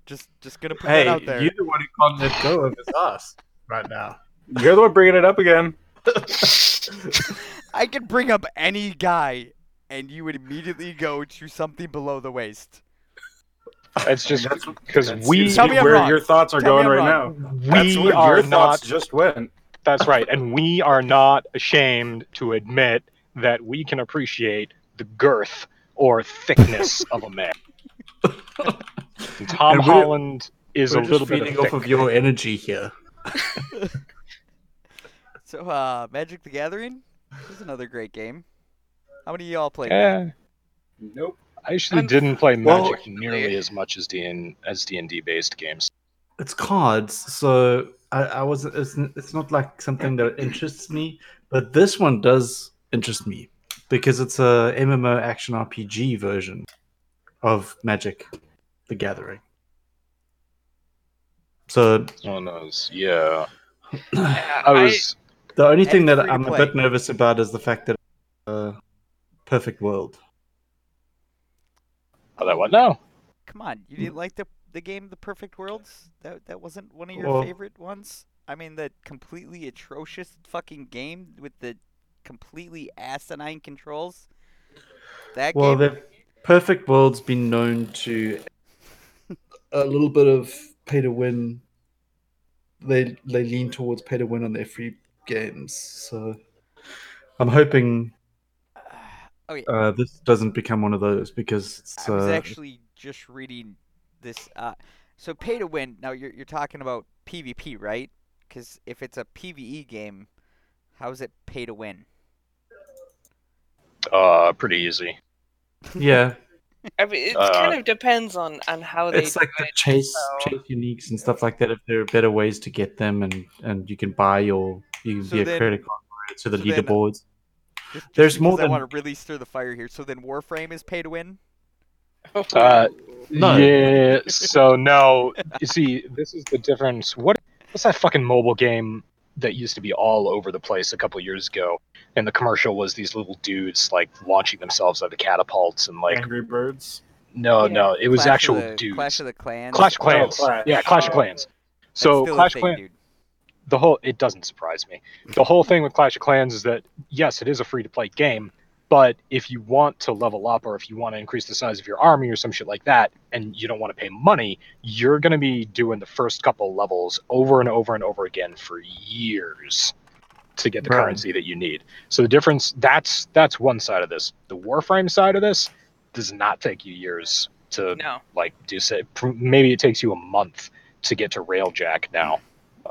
Just, just gonna put that out there. you're the one who can't let go of his ass right now. You're the one bringing it up again. I could bring up any guy, and you would immediately go to something below the waist. It's just because we Tell me I'm where wrong. your thoughts are Tell me going I'm right wrong. now. That's we where are your thoughts not. just went. That's right, and we are not ashamed to admit that we can appreciate the girth or thickness of a man. And Tom And we're- Holland is We're a just little bit feeding of off of your energy here. So, uh, Magic the Gathering this is another great game. How many of y'all played? that? Yeah, Nope. I actually I'm- didn't play Well- Magic nearly as much as D and as D and D based games. It's cards, so I, I was. It's, it's not like something that interests me, but this one does interest me because it's a MMO action RPG version of Magic: The Gathering. So Oh no, yeah. Yeah, I was the only thing that I'm a bit nervous about is the fact that uh, perfect world. oh, that what now? Come on, you didn't like the the game The Perfect Worlds? That that wasn't one of your Well- favorite ones? I mean, that completely atrocious fucking game with the completely asinine controls. That Well, game. the perfect world's been known to a little bit of pay to win. They they lean towards pay to win on their free games, so I'm hoping Okay, uh, this doesn't become one of those because it's, I was uh, actually just reading this. Uh, so pay to win. Now you're you're talking about PvP, right? Because if it's a PVE game, how is it pay to win? Uh, pretty easy. yeah, I mean, it Uh, kind of depends on on how they. it's like the it, chase so- chase uniques and stuff like that. If there are better ways to get them, and and you can buy your you can So be a credit card to the so leaderboards. Just, just There's because more I than- want to really stir the fire here. So then Warframe is pay to win. Uh, No. Yeah. So no, you see, this is the difference. What what's that fucking mobile game that used to be all over the place a couple years ago? And the commercial was these little dudes like launching themselves out of catapults and like Angry Birds. no, Yeah. no, it was Clash of actual the- dudes. Clash of the Clans. Clash of Clans. Oh, Clash. Yeah, Clash of Clans. So Clash of Clans, dude. The whole it doesn't surprise me. The whole thing with Clash of Clans is that yes, it is a free to play game, but if you want to level up or if you want to increase the size of your army or some shit like that, and you don't want to pay money, you're going to be doing the first couple levels over and over and over again for years. to get the Right. currency that you need. So the difference that's that's one side of this. The Warframe side of this does not take you years to No. like do say maybe it takes you a month to get to Railjack now.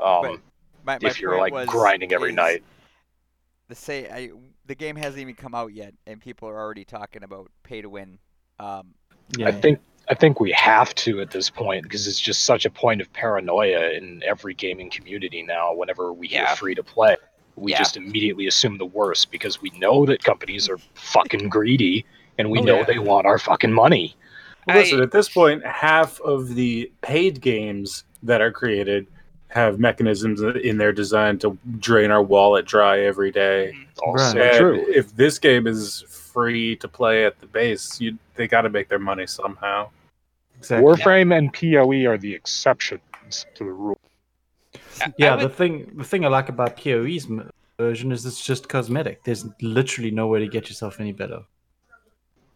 Um, But My, my if you're like was- grinding every is night. The say I, the game hasn't even come out yet, and people are already talking about pay to win. Um, Yeah. I think I think we have to at this point because it's just such a point of paranoia in every gaming community now. Whenever we hear Yeah. free to play, we Yeah. just immediately assume the worst because we know that companies are fucking greedy and we Oh, know yeah. they want our fucking money. Well, listen, I- at this point, half of the paid games that are created have mechanisms in their design to drain our wallet dry every day. Mm-hmm. Also And true. if this game is free to play at the base, you they got to make their money somehow. exactly. Warframe and PoE are the exceptions to the rule. Yeah, I the thing the thing I like about PoE's version is it's just cosmetic. There's literally no way to get yourself any better.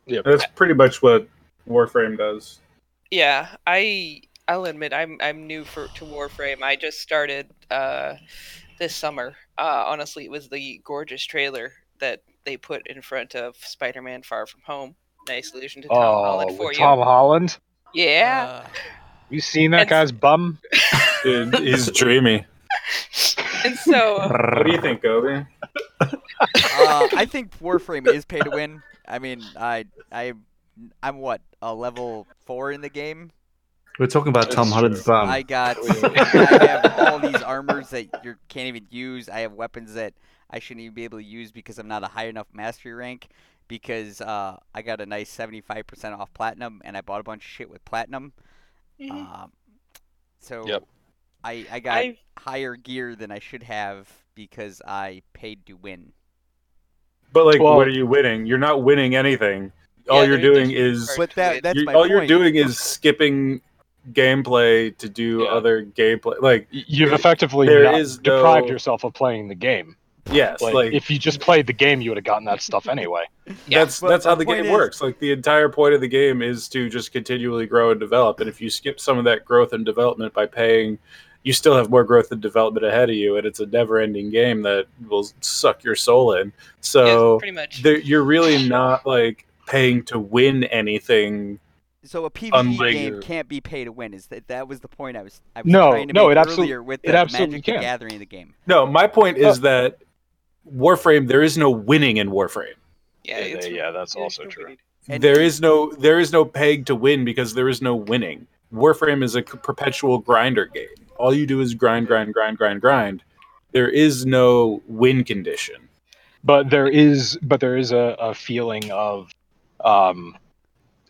Yeah, That's pretty much what Warframe does. Yeah, I I'll admit I'm I'm new for to Warframe. I just started uh this summer. Uh honestly, it was the gorgeous trailer that they put in front of Spider-Man Far From Home. Nice allusion to Tom Oh, Holland for with you. Tom Holland. Yeah. uh, You seen that And- guy's bum? It- He's dreamy. and so What do you think, Gobi? uh, I think Warframe is pay to win. I mean, I I I'm what a level four in the game. We're talking about That's Tom Holland's true. bum. I got I have all these armors that you can't even use. I have weapons that I shouldn't even be able to use because I'm not a high enough mastery rank. Because uh, I got a nice 75% off platinum, and I bought a bunch of shit with platinum. Um, so Yep. I I got I higher gear than I should have because I paid to win. But like, Well- what are you winning? You're not winning anything. All Yeah, you're doing just is But that that's you- my all point. you're doing is skipping gameplay to do Yeah. other gameplay. Like, You've effectively There not is deprived no- yourself of playing the game. yes, Like, like, if you just played the game, you would have gotten that stuff anyway. Yeah, that's but that's how the the game is- works. Like the entire point of the game is to just continually grow and develop. And if you skip some of that growth and development by paying, you still have more growth and development ahead of you, and it's a never-ending game that will suck your soul in. yeah, So pretty much. you're really not like paying to win anything. So a PvE Unlike- game can't be pay to win. Is that that was the point I was I was No, trying to no, make it absolute- earlier with it the absolutely Magic the can. Gathering the game. No, my point is Oh. that Warframe, there is no winning in Warframe. yeah, Yeah, it's yeah, that's it's also really true. And- there is no there is no peg to win because there is no winning. Warframe is a perpetual grinder game. All you do is grind, grind, grind, grind, grind. There is no win condition. but there is but there is a, a feeling of um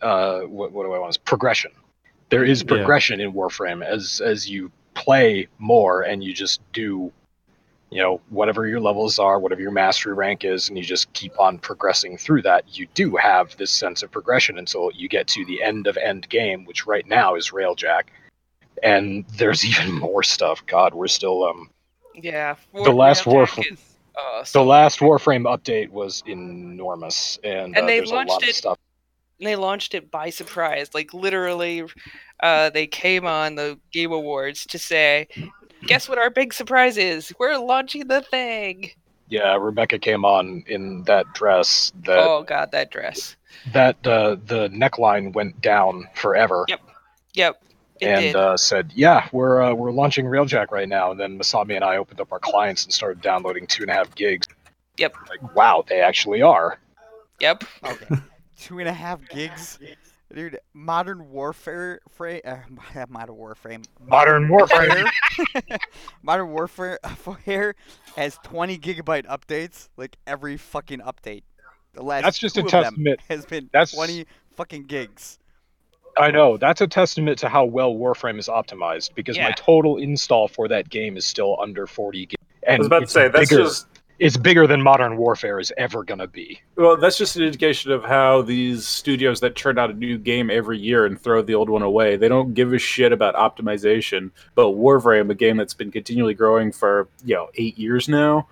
uh what, what do i want progression there is Yeah. progression in warframe as as you play more and you just do you know whatever your levels are whatever your mastery rank is and you just keep on progressing through that you do have this sense of progression until you get to the end of end game which right now is railjack and there's even more stuff god we're still um Yeah. The last Warframe- is, uh, the last warframe update was enormous and, And uh, they there's a lot launched of it- stuff and they launched it by surprise. Like literally, uh, they came on the Game Awards to say, "Guess what? Our big surprise is we're launching the thing." Yeah, Rebecca came on in that dress that oh God, that dress. that uh, the neckline went down forever, Yep. Yep. It and did. uh, said, "Yeah, we're uh, we're launching Railjack right now." And then Masami and I opened up our clients and started downloading two and a half gigs. Yep. Like, wow, they actually are. yep. Okay. Two and a half gigs, dude. Modern Warfare, fra- uh, Modern Warframe, Modern Warfare. Modern Warfare Warfare has 20 gigabyte updates, like every fucking update. The last That's just a two of testament. has been That's- 20 fucking gigs. I know that's a testament to how well Warframe is optimized because my total install for that game is still under 40 gigs. And I was about to it's say that's bigger, just it's bigger than Modern Warfare is ever gonna be. well, that's just an indication of how these studios that turn out a new game every year and throw the old one away, they don't give a shit about optimization. But Warframe, a game that's been continually growing for you know eight years now,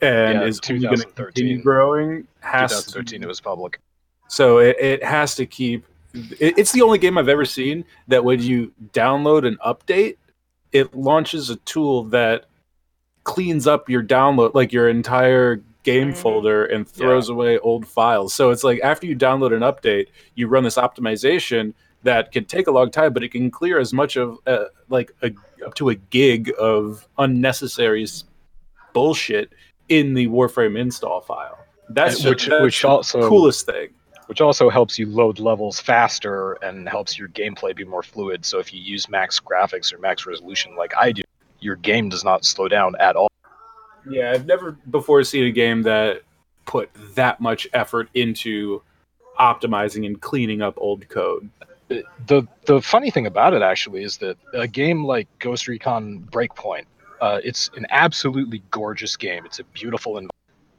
and Yeah, is going to 2013. continue growing, has 2013 it was public. So it, it has to keep. It, it's the only game I've ever seen that when you download an update, it launches a tool that cleans up your download, like your entire game Mhm. folder, and throws away old files. So it's like after you download an update, you run this optimization that can take a long time, but it can clear as much of uh, like a, up to a gig of unnecessary bullshit in the Warframe install file. That's And just, which- that's which the also- coolest thing. which also helps you load levels faster and helps your gameplay be more fluid. So if you use max graphics or max resolution like I do, your game does not slow down at all. Yeah, I've never before seen a game that put that much effort into optimizing and cleaning up old code. the the funny thing about it actually is that a game like Ghost Recon Breakpoint, uh, it's an absolutely gorgeous game. It's a beautiful and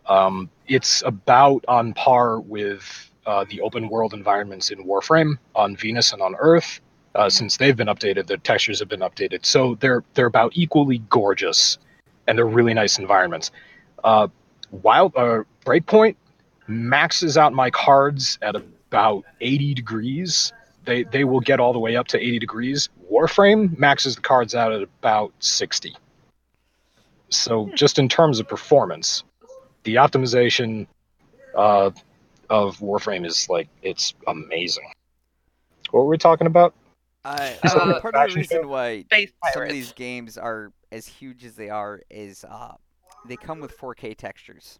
um, it's about on par with uh, the open world environments in Warframe on Venus and on Earth. Uh, since they've been updated, the textures have been updated, so they're they're about equally gorgeous, and they're really nice environments. Uh, Wild uh, Breakpoint maxes out my cards at about 80 degrees they they will get all the way up to 80 degrees. Warframe maxes the cards out at about 60. So just in terms of performance, the optimization uh, of Warframe is like it's amazing. What were we talking about? I, Is that uh, part of the reason why some of these games are as huge as they are is uh, they come with 4K textures,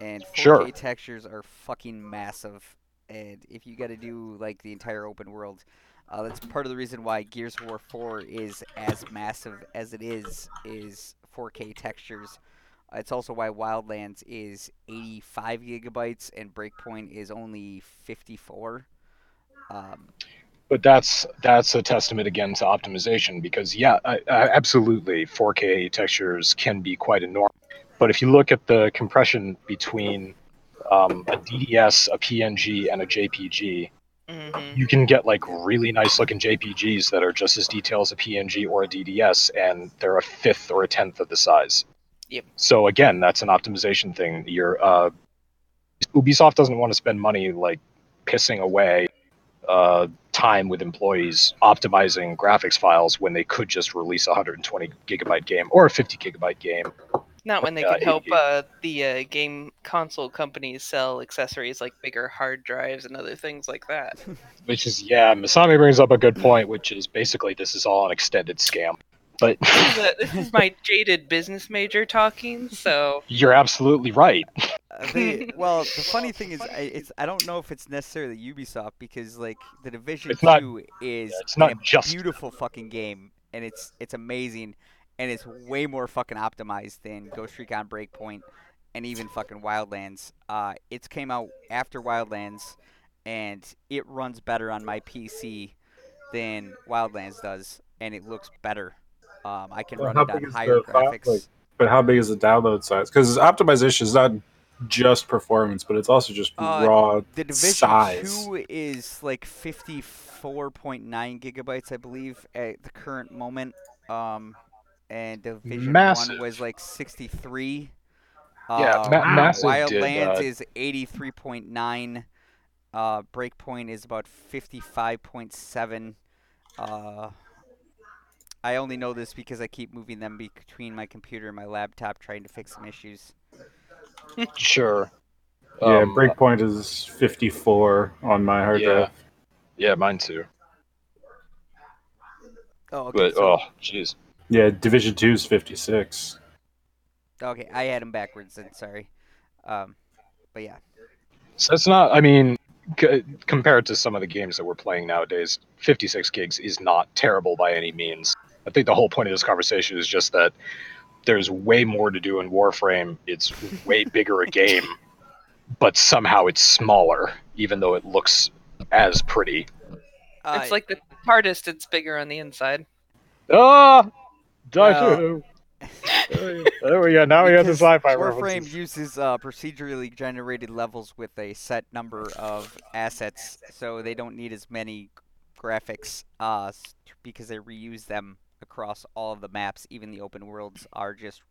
and 4K Sure. textures are fucking massive. And if you got to do like the entire open world, uh, that's part of the reason why Gears of War 4 is as massive as it is. Is 4K textures. Uh, It's also why Wildlands is 85 gigabytes and Breakpoint is only 54. Um, But that's that's a testament again to optimization because yeah, I, I, absolutely, 4K textures can be quite enormous. But if you look at the compression between um, a DDS, a PNG, and a JPG, Mhm. you can get like really nice looking JPGs that are just as detailed as a PNG or a DDS, and they're a fifth or a tenth of the size. Yep. So again, that's an optimization thing. Your uh, Ubisoft doesn't want to spend money like pissing away uh, time with employees optimizing graphics files when they could just release a 120 gigabyte game or a 50 gigabyte game. Not when they could help 80. uh, the uh, game console companies sell accessories like bigger hard drives and other things like that. Which is yeah, Masami brings up a good point, which is basically this is all an extended scam. But this, is a, this is my jaded business major talking, so you're absolutely right. Uh, they, well, the funny thing is, I, it's I don't know if it's necessarily Ubisoft because like the Division It's not- Two is it's not a just- beautiful fucking game and it's it's amazing and it's way more fucking optimized than Ghost Recon Breakpoint and even fucking Wildlands. Uh, it's came out after Wildlands and it runs better on my PC than Wildlands does and it looks better. Um, I can Well, run how it on higher graphics. Like- But how big is the download size? Because optimization is not just performance, but it's also just Uh, raw The Division size. 2 is like 54.9 gigabytes, I believe, at the current moment. Um, and Division Massive. 1 was like 63. Yeah, Uh, Ma- Massive did, Wildlands uh, is 83.9. Uh, Breakpoint is about 55.7. Uh, I only know this because I keep moving them between my computer and my laptop trying to fix some issues. Sure. yeah, Um, Breakpoint is 54 on my hard Yeah. drive. Yeah, mine too. Oh, okay. But so- oh, jeez. Yeah, Division 2 is 56. Okay, I had them backwards then. Sorry. Um, but yeah. So it's not. I mean, c- compared to some of the games that we're playing nowadays, 56 gigs is not terrible by any means. I think the whole point of this conversation is just that there's way more to do in Warframe. It's way bigger a game, but somehow it's smaller, even though it looks as pretty. Uh, it's like the hardest. It's bigger on the inside. Ah, Well- there we go. Now we got the because sci-fi Warframe references. uses uh, procedurally generated levels with a set number of assets, so they don't need as many graphics uh, because they reuse them across all of the maps. Even the open worlds are just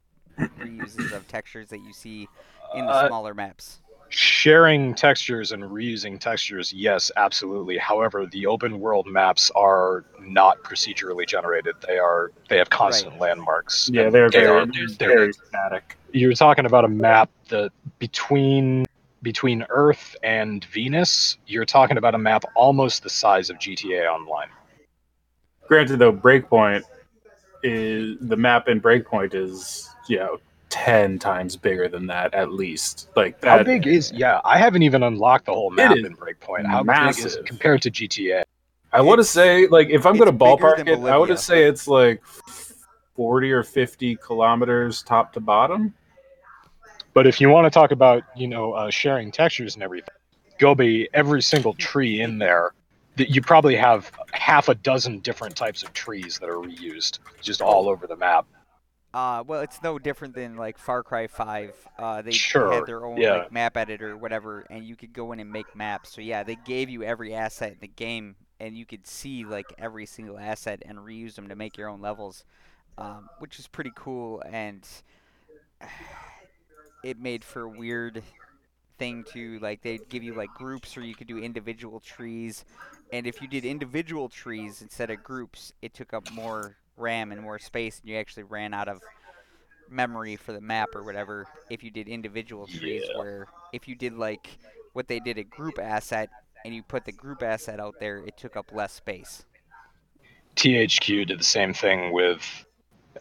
reuses of textures that you see in the Uh, smaller maps. sharing textures and reusing textures, yes, absolutely. However, the open world maps are not procedurally generated. They are they have constant landmarks. Yeah, they're they very, are- there's- they're- very static. you're talking about a map that between between Earth and Venus, you're talking about a map almost the size of GTA Online. Granted, though, Breakpoint is the map in Breakpoint is you know ten times bigger than that at least. Like that. How big is yeah? I haven't even unlocked the whole map is in Breakpoint. How big is massive. it compared to GTA? I want to say like if I'm going to ballpark than it, I would say it's like forty or fifty kilometers top to bottom. But if you want to talk about you know uh, sharing textures and everything, Gobi, every single tree in there, that you probably have half a dozen different types of trees that are reused just all over the map. Uh, well, it's no different than like Far Cry 5. Uh, they Sure, had their own yeah. like map editor or whatever, and you could go in and make maps. So yeah, they gave you every asset in the game, and you could see like every single asset and reuse them to make your own levels, um, which is pretty cool. And it made for a weird thing to like they'd give you like groups or you could do individual trees and if you did individual trees instead of groups it took up more ram and more space and you actually ran out of memory for the map or whatever if you did individual trees Yeah. where if you did like what they did a group asset and you put the group asset out there it took up less space THQ did the same thing with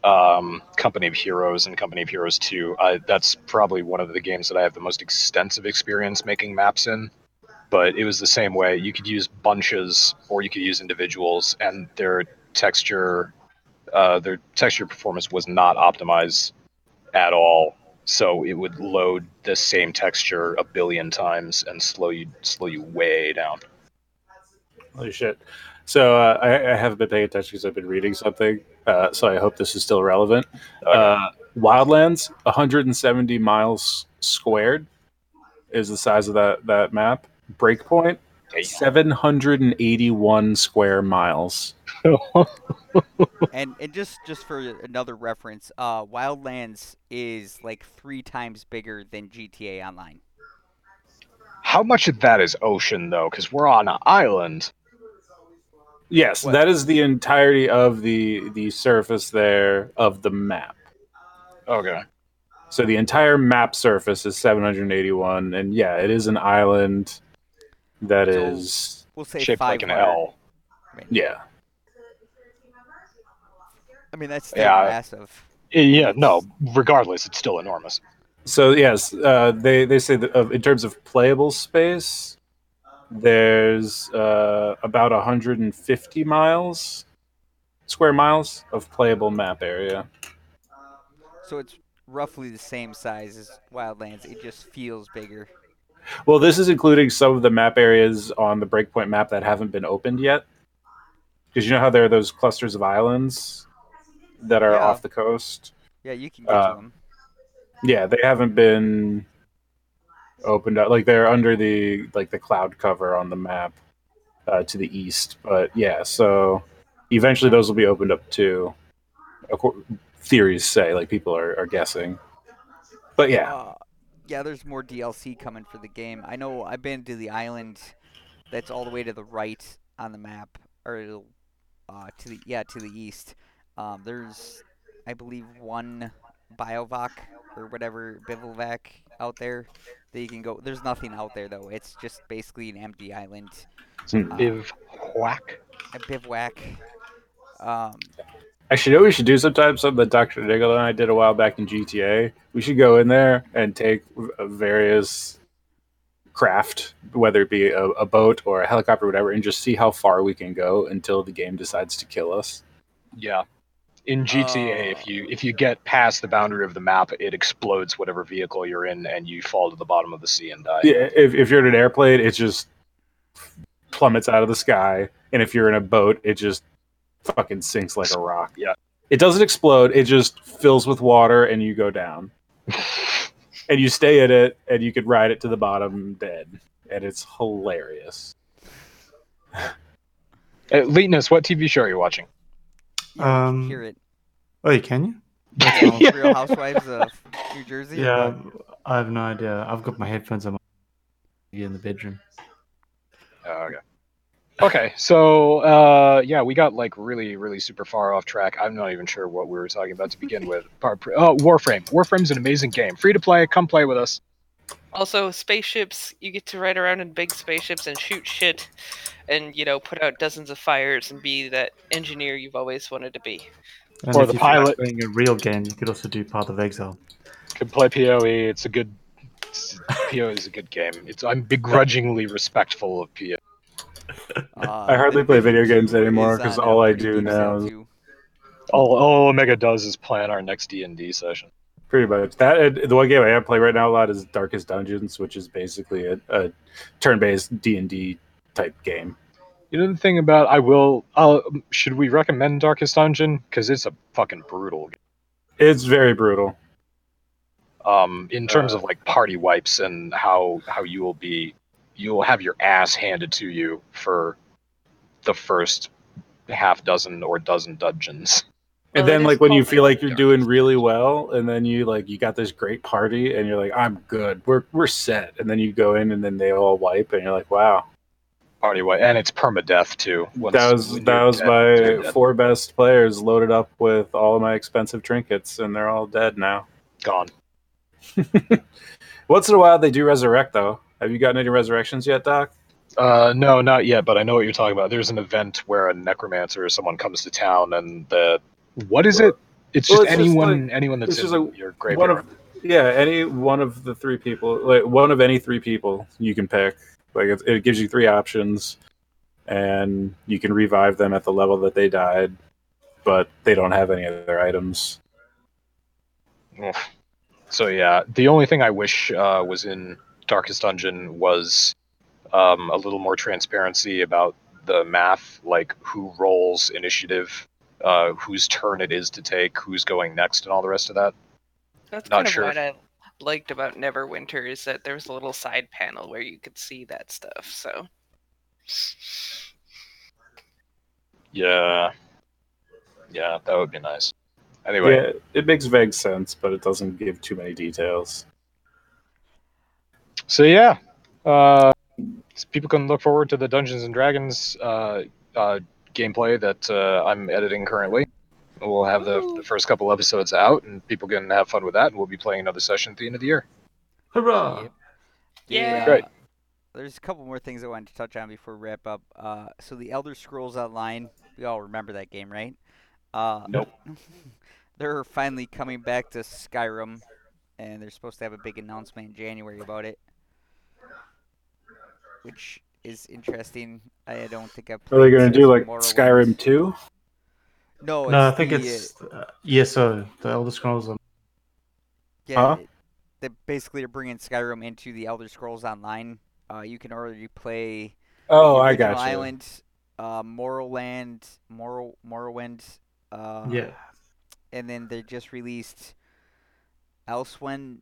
um, Company of Heroes and Company of Heroes 2. I, that's probably one of the games that I have the most extensive experience making maps in. But it was the same way. You could use bunches or you could use individuals, and their texture, uh, their texture performance was not optimized at all. So it would load the same texture a billion times and slow you slow you way down. Holy shit! So uh, I, I haven't been paying attention because I've been reading something. Uh, so I hope this is still relevant. Uh, Wildlands, 170 miles squared, is the size of that that map. Breakpoint, 781 square miles. and and just just for another reference uh wildlands is like three times bigger than gta online How much of that is ocean though? Because we're on an island. Yes, What? that is the entirety of the the surface there of the map. Okay. So the entire map surface is 781, and yeah, it is an island that So- is we'll say Shaped like an 500. L. I mean, yeah. I mean that's still Yeah. massive Yeah, no, regardless, it's still enormous. So yes, uh, they they say that of, in terms of playable space, there's uh, about 150 miles, square miles of playable map area. so it's roughly the same size as wildlands it just feels bigger Well, this is including some of the map areas on the Breakpoint map that haven't been opened yet. Because you know how there are those clusters of islands that are Yeah. off the coast. yeah you can get Uh, to them Yeah, they haven't been opened up. Like they're under the like the cloud cover on the map uh, to the east. But yeah, so eventually those will be opened up too. Theories say like people are, are guessing. But yeah, Uh, yeah, there's more DLC coming for the game. I know I've been to the island that's all the way to the right on the map, or uh, to the yeah to the east. Um, there's, I believe, one Biovac or whatever Bivouac out there that you can go. There's nothing out there though. It's just basically an empty island. Hmm. Uh, Biv whack. a bivouac. Um, Actually, you know what we should do sometime? Something that Dr. Nigel and I did a while back in GTA. We should go in there and take uh, various craft, whether it be a, a boat or a helicopter or whatever, and just see how far we can go until the game decides to kill us. Yeah. In GTA, if you if you get past the boundary of the map, it explodes whatever vehicle you're in, and you fall to the bottom of the sea and die. Yeah, if, if you're in an airplane, it just plummets out of the sky, and if you're in a boat, it just fucking sinks like a rock. Yeah. It doesn't explode; it just fills with water, and you go down. and you stay in it, and you could ride it to the bottom dead, and it's hilarious. Uh, Leetness, what TV show are you watching? yeah, you Um, can hear it. Oh, you can you? Yeah, Real Housewives of New Jersey. Yeah, what? I have no idea. I've got my headphones on. you in the bedroom. Oh, okay. Okay, so uh, yeah, we got like really, really super far off track. I'm not even sure what we were talking about to begin with. Par- Oh, Warframe. Warframe's an amazing game. Free to play. Come play with us. Also, spaceships, you get to ride around in big spaceships and shoot shit and, you know, put out dozens of fires and be that engineer you've always wanted to be. And Or if the you pilot. playing a real game, you could also do Path of Exile. Could play PoE. It's a good. It's, PoE is a good game. It's I'm begrudgingly respectful of PoE. Uh, I hardly play video games anymore because all I do now is- All, all Omega does is plan our next D and D session. Pretty much. That the one game I play right now a lot is Darkest Dungeons, which is basically a, a turn-based D and D type game. You know the thing about I will. Uh, should we recommend Darkest Dungeon? Because it's a fucking brutal. game. It's very brutal. Um, in terms Uh, of like party wipes and how how you will be, you will have your ass handed to you for the first half dozen or dozen dungeons. And Well, then like when you feel like you're Darkest doing really well, and then you like you got this great party, and you're like, I'm good, we're we're set, and then you go in, and then they all wipe, and you're like, wow, Party wipe, and it's permadeath too. Once- that was that was dead, my dead. four best players loaded up with all of my expensive trinkets, and they're all dead now. gone. Once in a while, they do resurrect though. Have you gotten any resurrections yet, Doc? Uh, no, not yet, but I know what you're talking about. There's an event where a necromancer or someone comes to town, and the what is it? It's Well, just it's just anyone, anyone that's in your One graveyard. of yeah, any one of the three people, like one of any three people you can pick. Like it, it gives you three options, and you can revive them at the level that they died, but they don't have any other items. Oof. So yeah, the only thing I wish uh, was in Darkest Dungeon was um, a little more transparency about the math, like who rolls initiative, uh, whose turn it is to take, who's going next, and all the rest of that. That's Not kind of sure. what I liked about Neverwinter is that there was a little side panel where you could see that stuff. So Yeah, yeah, that would be nice. Anyway, Yeah, it makes vague sense, but it doesn't give too many details. So yeah, uh, people can look forward to the Dungeons and Dragons uh, uh, gameplay that uh, I'm editing currently. We'll have the, the first couple episodes out, and people can have fun with that. And we'll be playing another session at the end of the year. Hurrah! Yep. Yeah. Great. There's a couple more things I wanted to touch on before we wrap up. Uh, so the Elder Scrolls Online, we all remember that game, right? Uh, Nope. they're finally coming back to Skyrim, and they're supposed to have a big announcement in January about it, which is interesting. I don't think I've. Are they going to do like Morrowind. Skyrim two? No, it's no, I think the, it's uh, ESO, the Elder Scrolls. On... Yeah, Huh? they basically are bringing Skyrim into the Elder Scrolls Online. Uh, you can already play Oh, I got you. Island, uh, Morrowind, Morrow, Morrowind. Uh, Yeah. And then they just released Elsewhen,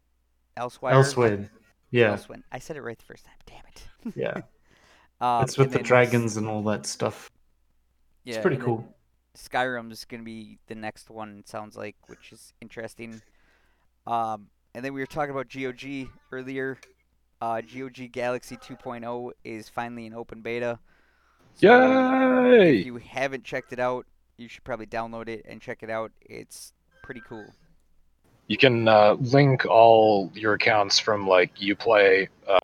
Elsweyr. Elsweyr. Yeah, Elsewhen. I said it right the first time. Damn it. yeah. Um, it's with the then s- dragons and all that stuff. Yeah, it's pretty and then cool. Skyrim's gonna be the next one. It sounds like, which is interesting. Um, and then we were talking about GOG earlier. Uh, GOG Galaxy 2.0 is finally in open beta. So Yay! If you haven't checked it out, you should probably download it and check it out. It's pretty cool. You can uh, link all your accounts from like UPlay, uh,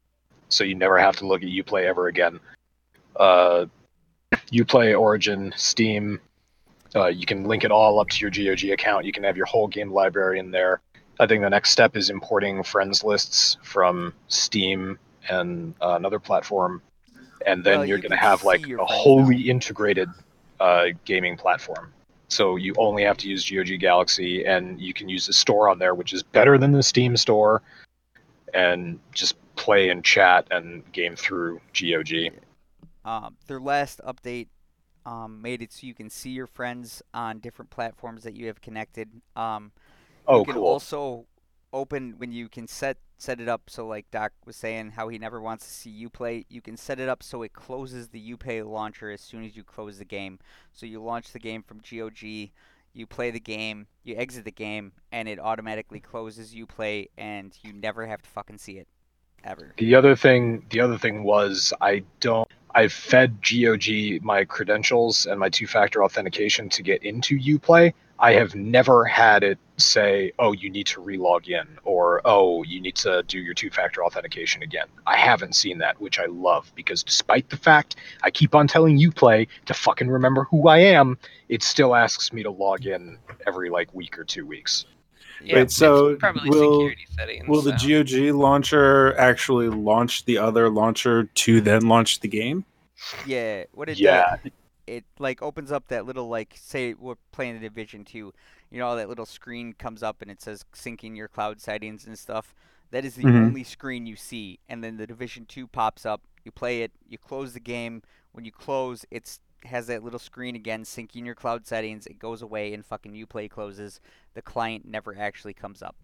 so you never have to look at UPlay ever again. Uh, UPlay, Origin, Steam. Uh, you can link it all up to your GOG account. You can have your whole game library in there. I think the next step is importing friends lists from Steam and uh, another platform, and then Well, you're you going to have like a wholly now. integrated uh, gaming platform. So you only have to use GOG Galaxy, and you can use the store on there, which is better than the Steam store, and just play and chat and game through GOG. Um, their last update um, made it so you can see your friends on different platforms that you have connected. Um, Oh, you can cool. also open when you can set set it up so like Doc was saying how he never wants to see UPlay. You can set it up so it closes the UPlay launcher as soon as you close the game. So you launch the game from GOG, you play the game, you exit the game, and it automatically closes UPlay, and you never have to fucking see it. ever. The other thing, the other thing was I don't. I fed GOG my credentials and my two-factor authentication to get into UPlay. I have never had it say, "Oh, you need to relog in," or "Oh, you need to do your two-factor authentication again." I haven't seen that, which I love because despite the fact I keep on telling UPlay to fucking remember who I am, it still asks me to log in every like week or two weeks. Yeah, Wait, so probably will- security settings. Will the. GOG launcher actually launch the other launcher to then launch the game? Yeah, what it Yeah. does, it like opens up that little like say we're playing the Division Two, you know, that little screen comes up and it says syncing your cloud settings and stuff. That is the Mhm. only screen you see, and then the Division Two pops up. You play it, you close the game. When you close, it's has that little screen again, syncing your cloud settings. It goes away and fucking UPlay closes. The client never actually comes up.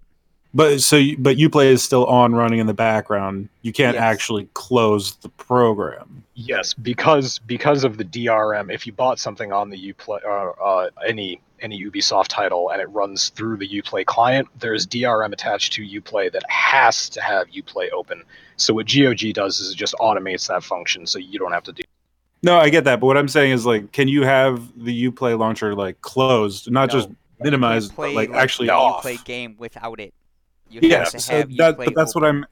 But so, you- but UPlay is still on running in the background. You can't Yes. actually close the program. Yes, because because of the DRM. If you bought something on the UPlay, uh, uh, any any Ubisoft title, and it runs through the UPlay client, there's DRM attached to UPlay that has to have UPlay open. So what GOG does is it just automates that function, so you don't have to do. No, I get that, but what I'm saying is like, can you have the UPlay launcher like closed, not just No, you minimized, can't play, but like actually the off? UPlay game without it. You Yes, have to so have that, UPlay but that's what. I'm.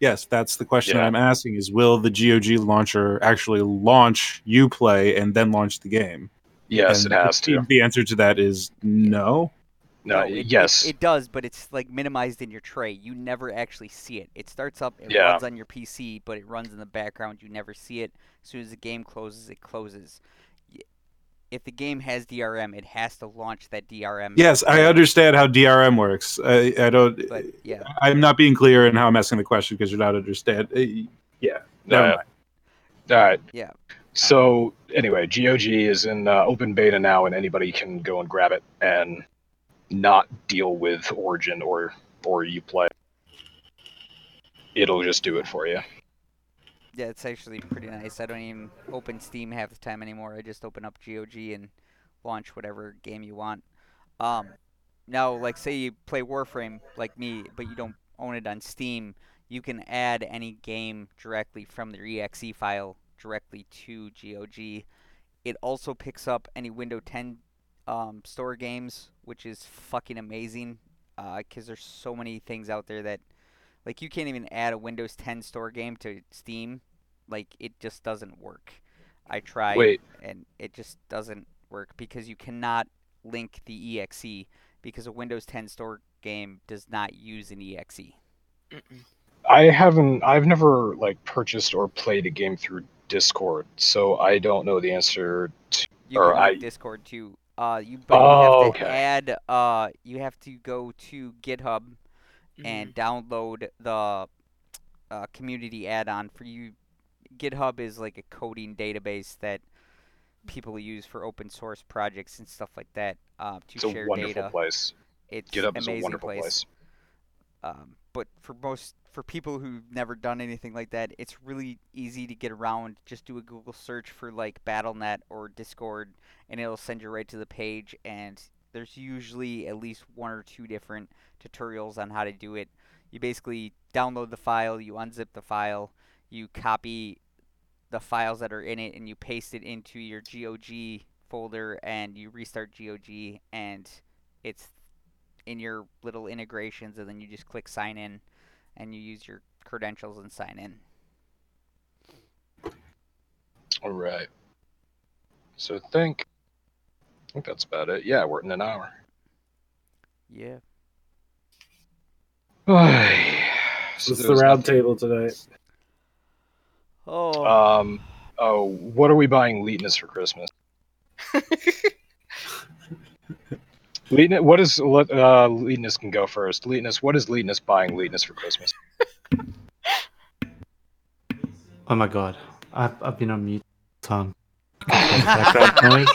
Yes, that's the question Yeah. I'm asking: is will the GOG launcher actually launch UPlay and then launch the game? Yes, And it has the- to. The answer to that is no. No, it, it- yes, it, does, but it's like minimized in your tray. You never actually see it. It starts up, it Yeah. runs on your PC, but it runs in the background. You never see it. As soon as the game closes, it closes. Y- If the game has DRM, it has to launch that DRM. Yes, I understand how DRM works. I, I don't. But yeah, I'm not being clear in how I'm asking the question because you're not understand. uh, Yeah, never No, mind. All right. Yeah. So anyway, GOG is in uh, open beta now, and anybody can go and grab it and not deal with Origin or or UPlay. It'll just do it for you. Yeah, it's actually pretty nice. I don't even open Steam half the time anymore. I just open up GOG and launch whatever game you want. Um, now, like say you play Warframe like me, but you don't own it on Steam, you can add any game directly from the exe file directly to GOG. It also picks up any Windows 10 um, store games, which is fucking amazing. Because there's so many things out there that, like, you can't even add a Windows 10 store game to Steam. Like, it just doesn't work. I tried Wait, and it just doesn't work because you cannot link the exe because a Windows 10 store game does not use an exe. I haven't. I've never like purchased or played a game through Discord, so I don't know the answer. To, You Or I- Discord too. Uh, you but Oh, you have to okay. add. Uh, you have to go to GitHub Mm-hmm. and download the uh, community add-on for you. GitHub is like a coding database that people use for open source projects and stuff like that uh, to it's a share wonderful data. place. It's GitHub is a wonderful place. Um, but for most for people who've never done anything like that, it's really easy to get around. Just do a Google search for like BattleNet or Discord, and it'll send you right to the page. And there's usually at least one or two different tutorials on how to do it. You basically download the file, you unzip the file, you copy the files that are in it, and you paste it into your GOG folder, and you restart GOG, and it's in your little integrations, and then you just click sign in, and you use your credentials and sign in. All right. So I think, I think that's about it. Yeah, we're in an hour. Yeah. so It's the there's round table today. Oh. Um. Oh, what are we buying Leetness for Christmas? Leetness, what is let uh, Leetness can go first. Leetness, what is Leetness buying Leetness for Christmas? Oh my god, I've, I've been on mute time. Background noise.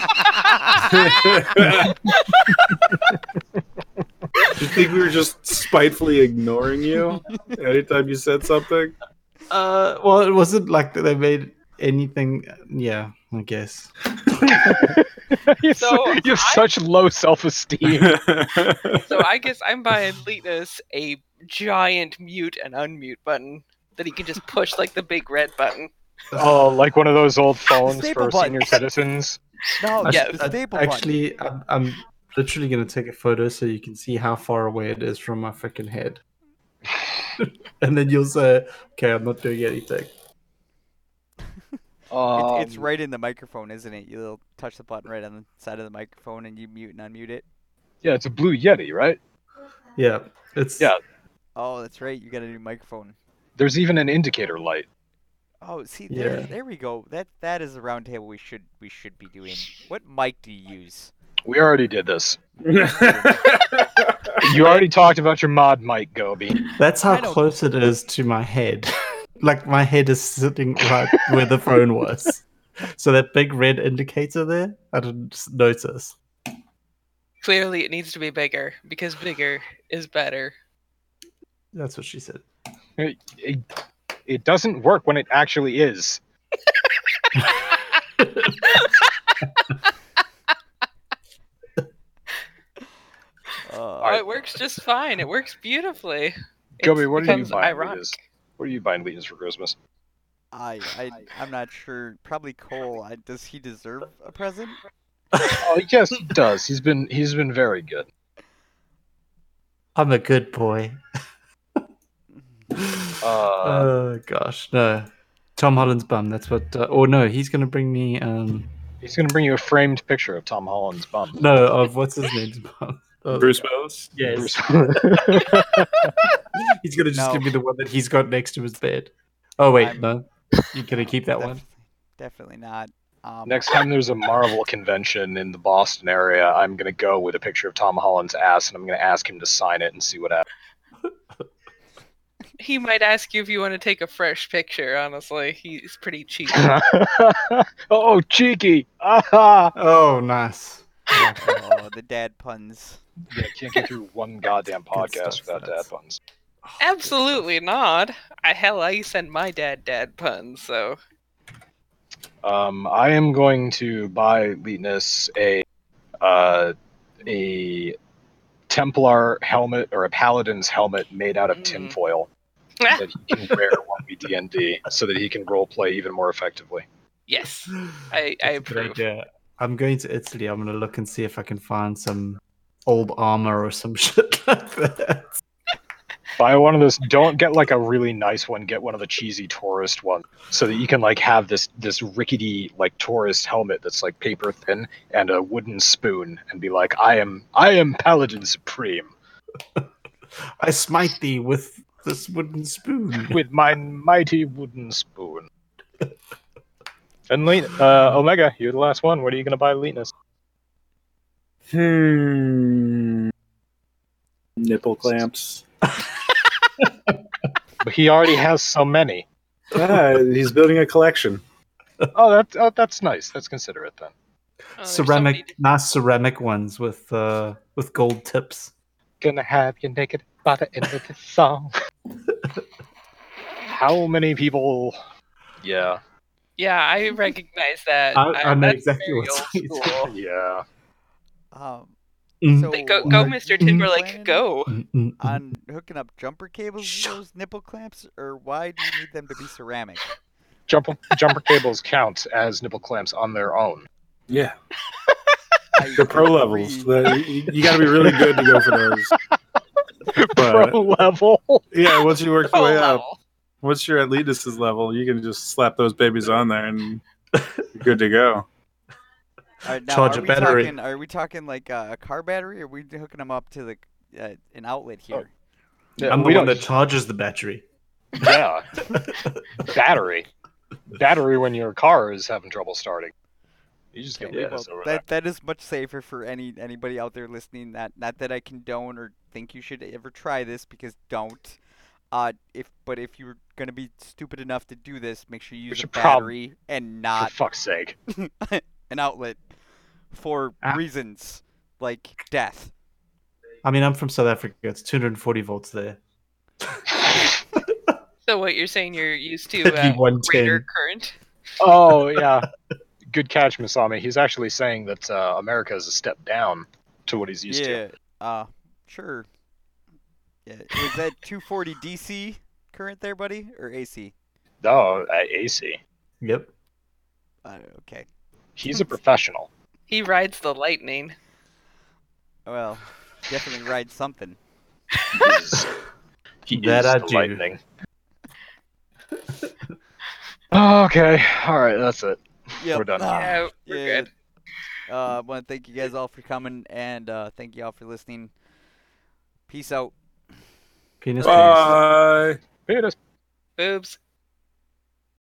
you think we were just spitefully ignoring you anytime you said something? Uh, well, it wasn't like that they made anything. Yeah, I guess. you So, you have I- such low self-esteem. So I guess I'm buying Leetness a giant mute and unmute button that he can just push like the big red button. Oh, like one of those old phones for button. senior citizens. No, I yeah, the should- Actually, I'm, I'm literally going to take a photo so you can see how far away it is from my freaking head. And then you'll say, okay, I'm not doing anything. Um, It's, it's right in the microphone, isn't it? You'll touch the button right on the side of the microphone, and you mute and unmute it. Yeah, it's a Blue Yeti, right? Yeah, it's Yeah. Oh, that's right. You got a new microphone. There's even an indicator light. Oh, see, there, Yeah. there we go. That that is a round table we should we should be doing. What mic do you use? We already did this. You already talked about your ModMic, Gobi. That's how close it is to my head. like my head is sitting right where the phone was. So that big red indicator there, I didn't notice. Clearly, it needs to be bigger because bigger is better. That's what she said. It, it, it doesn't work when it actually is. Uh, Oh, it works just fine. It works beautifully. It Gobi, what are you buying ironic. What are you buying Letus for Christmas? I I I'm not sure. Probably coal. I, does he deserve a present? Oh yes, he does. He's been he's been very good. I'm a good boy. Uh, oh gosh, no. Tom Holland's bum. That's what. Uh, or no, he's gonna bring me. Um, he's gonna bring you a framed picture of Tom Holland's bum. no, of what's his name's bum. Oh, Bruce Willis. Yes, Bruce- he's gonna just No. give me the one that he's got next to his bed. Oh wait, I'm- no, You're gonna keep that one? Definitely not. Um, Next time there's a Marvel convention in the Boston area, I'm gonna go with a picture of Tom Holland's ass, and I'm gonna ask him to sign it and see what happens. He might ask you if you want to take a fresh picture. Honestly, he's pretty cheap. oh, cheeky! Aha! Oh, nice. I like that. oh, the dad puns. Yeah, can't get through one goddamn podcast stuff, without dad that's- puns. Oh, Absolutely not. I hell, I send my dad dad puns. So Um, I am going to buy Leetness a uh, a Templar helmet or a Paladin's helmet made out of Mm. tinfoil that he can wear when we D and D, so that he can roleplay even more effectively. yes. I I That's a good approve. I'm going to Italy. I'm gonna look and see if I can find some old armor or some shit like that. Buy one of those. Don't get like a really nice one. Get one of the cheesy tourist ones, so that you can like have this this rickety like tourist helmet that's like paper thin and a wooden spoon, and be like, I am I am Paladin Supreme I smite thee with this wooden spoon. with my mighty wooden spoon. And Le- uh, Omega, you're the last one. What are you gonna buy, Leetness? Hmm. Nipple clamps. But he already has so many. ah, he's building a collection. Oh, that oh, that's nice. That's considerate then. Oh, there's ceramic, somebody- nice ceramic ones with uh with gold tips. Gonna have your naked body in this song. How many people? Yeah, Yeah, I recognize that. I- I know that's exactly very what's- old school. yeah. Um, Mm. so Like, go, go, Mr. Timberlake, plan go. Mm, mm, mm. on hooking up jumper cables with those nipple clamps, or why do you need them to be ceramic? Jumper jumper cables count as nipple clamps on their own. Yeah, I the pro agree. levels. The, you, you got to be really good to go for those. But Pro level. yeah, once you work your Pro way up, level. once you're at Letus's level, you can just slap those babies on there and you're good to go. All right, now, Charge are a we battery. Talking, are we talking like uh, a car battery, or are we hooking them up to the uh, an outlet here? Yeah, I'm the one don't. that charges the battery. Yeah, battery. Battery when your car is having trouble starting. You just get Yeah, Well, over that that is much safer for any anybody out there listening. Not not that I condone or think you should ever try this because don't. Uh, if but if you're gonna be stupid enough to do this, make sure you use a a prob- battery and not For fuck's sake. an outlet for Ah. reasons like death. I mean, I'm from South Africa. It's 240 volts there. So what you're saying? You're used to uh, greater current. oh yeah, good catch, Masami. He's actually saying that uh, America is a step down to what he's used to. yeah. Uh, sure. Yeah. Was that 240 DC? current there, buddy, or AC? No, uh, AC. Yep. Uh, okay. He's a professional. He rides the lightning. Well, definitely ride something. He's, he That is I the do. lightning. okay, all right, that's it. Yep. We're done. Ah, yeah, we're yeah. good. Uh, I want to thank you guys all for coming, and uh, thank you all for listening. Peace out. Penis penis. Bye. Penis. Boobs.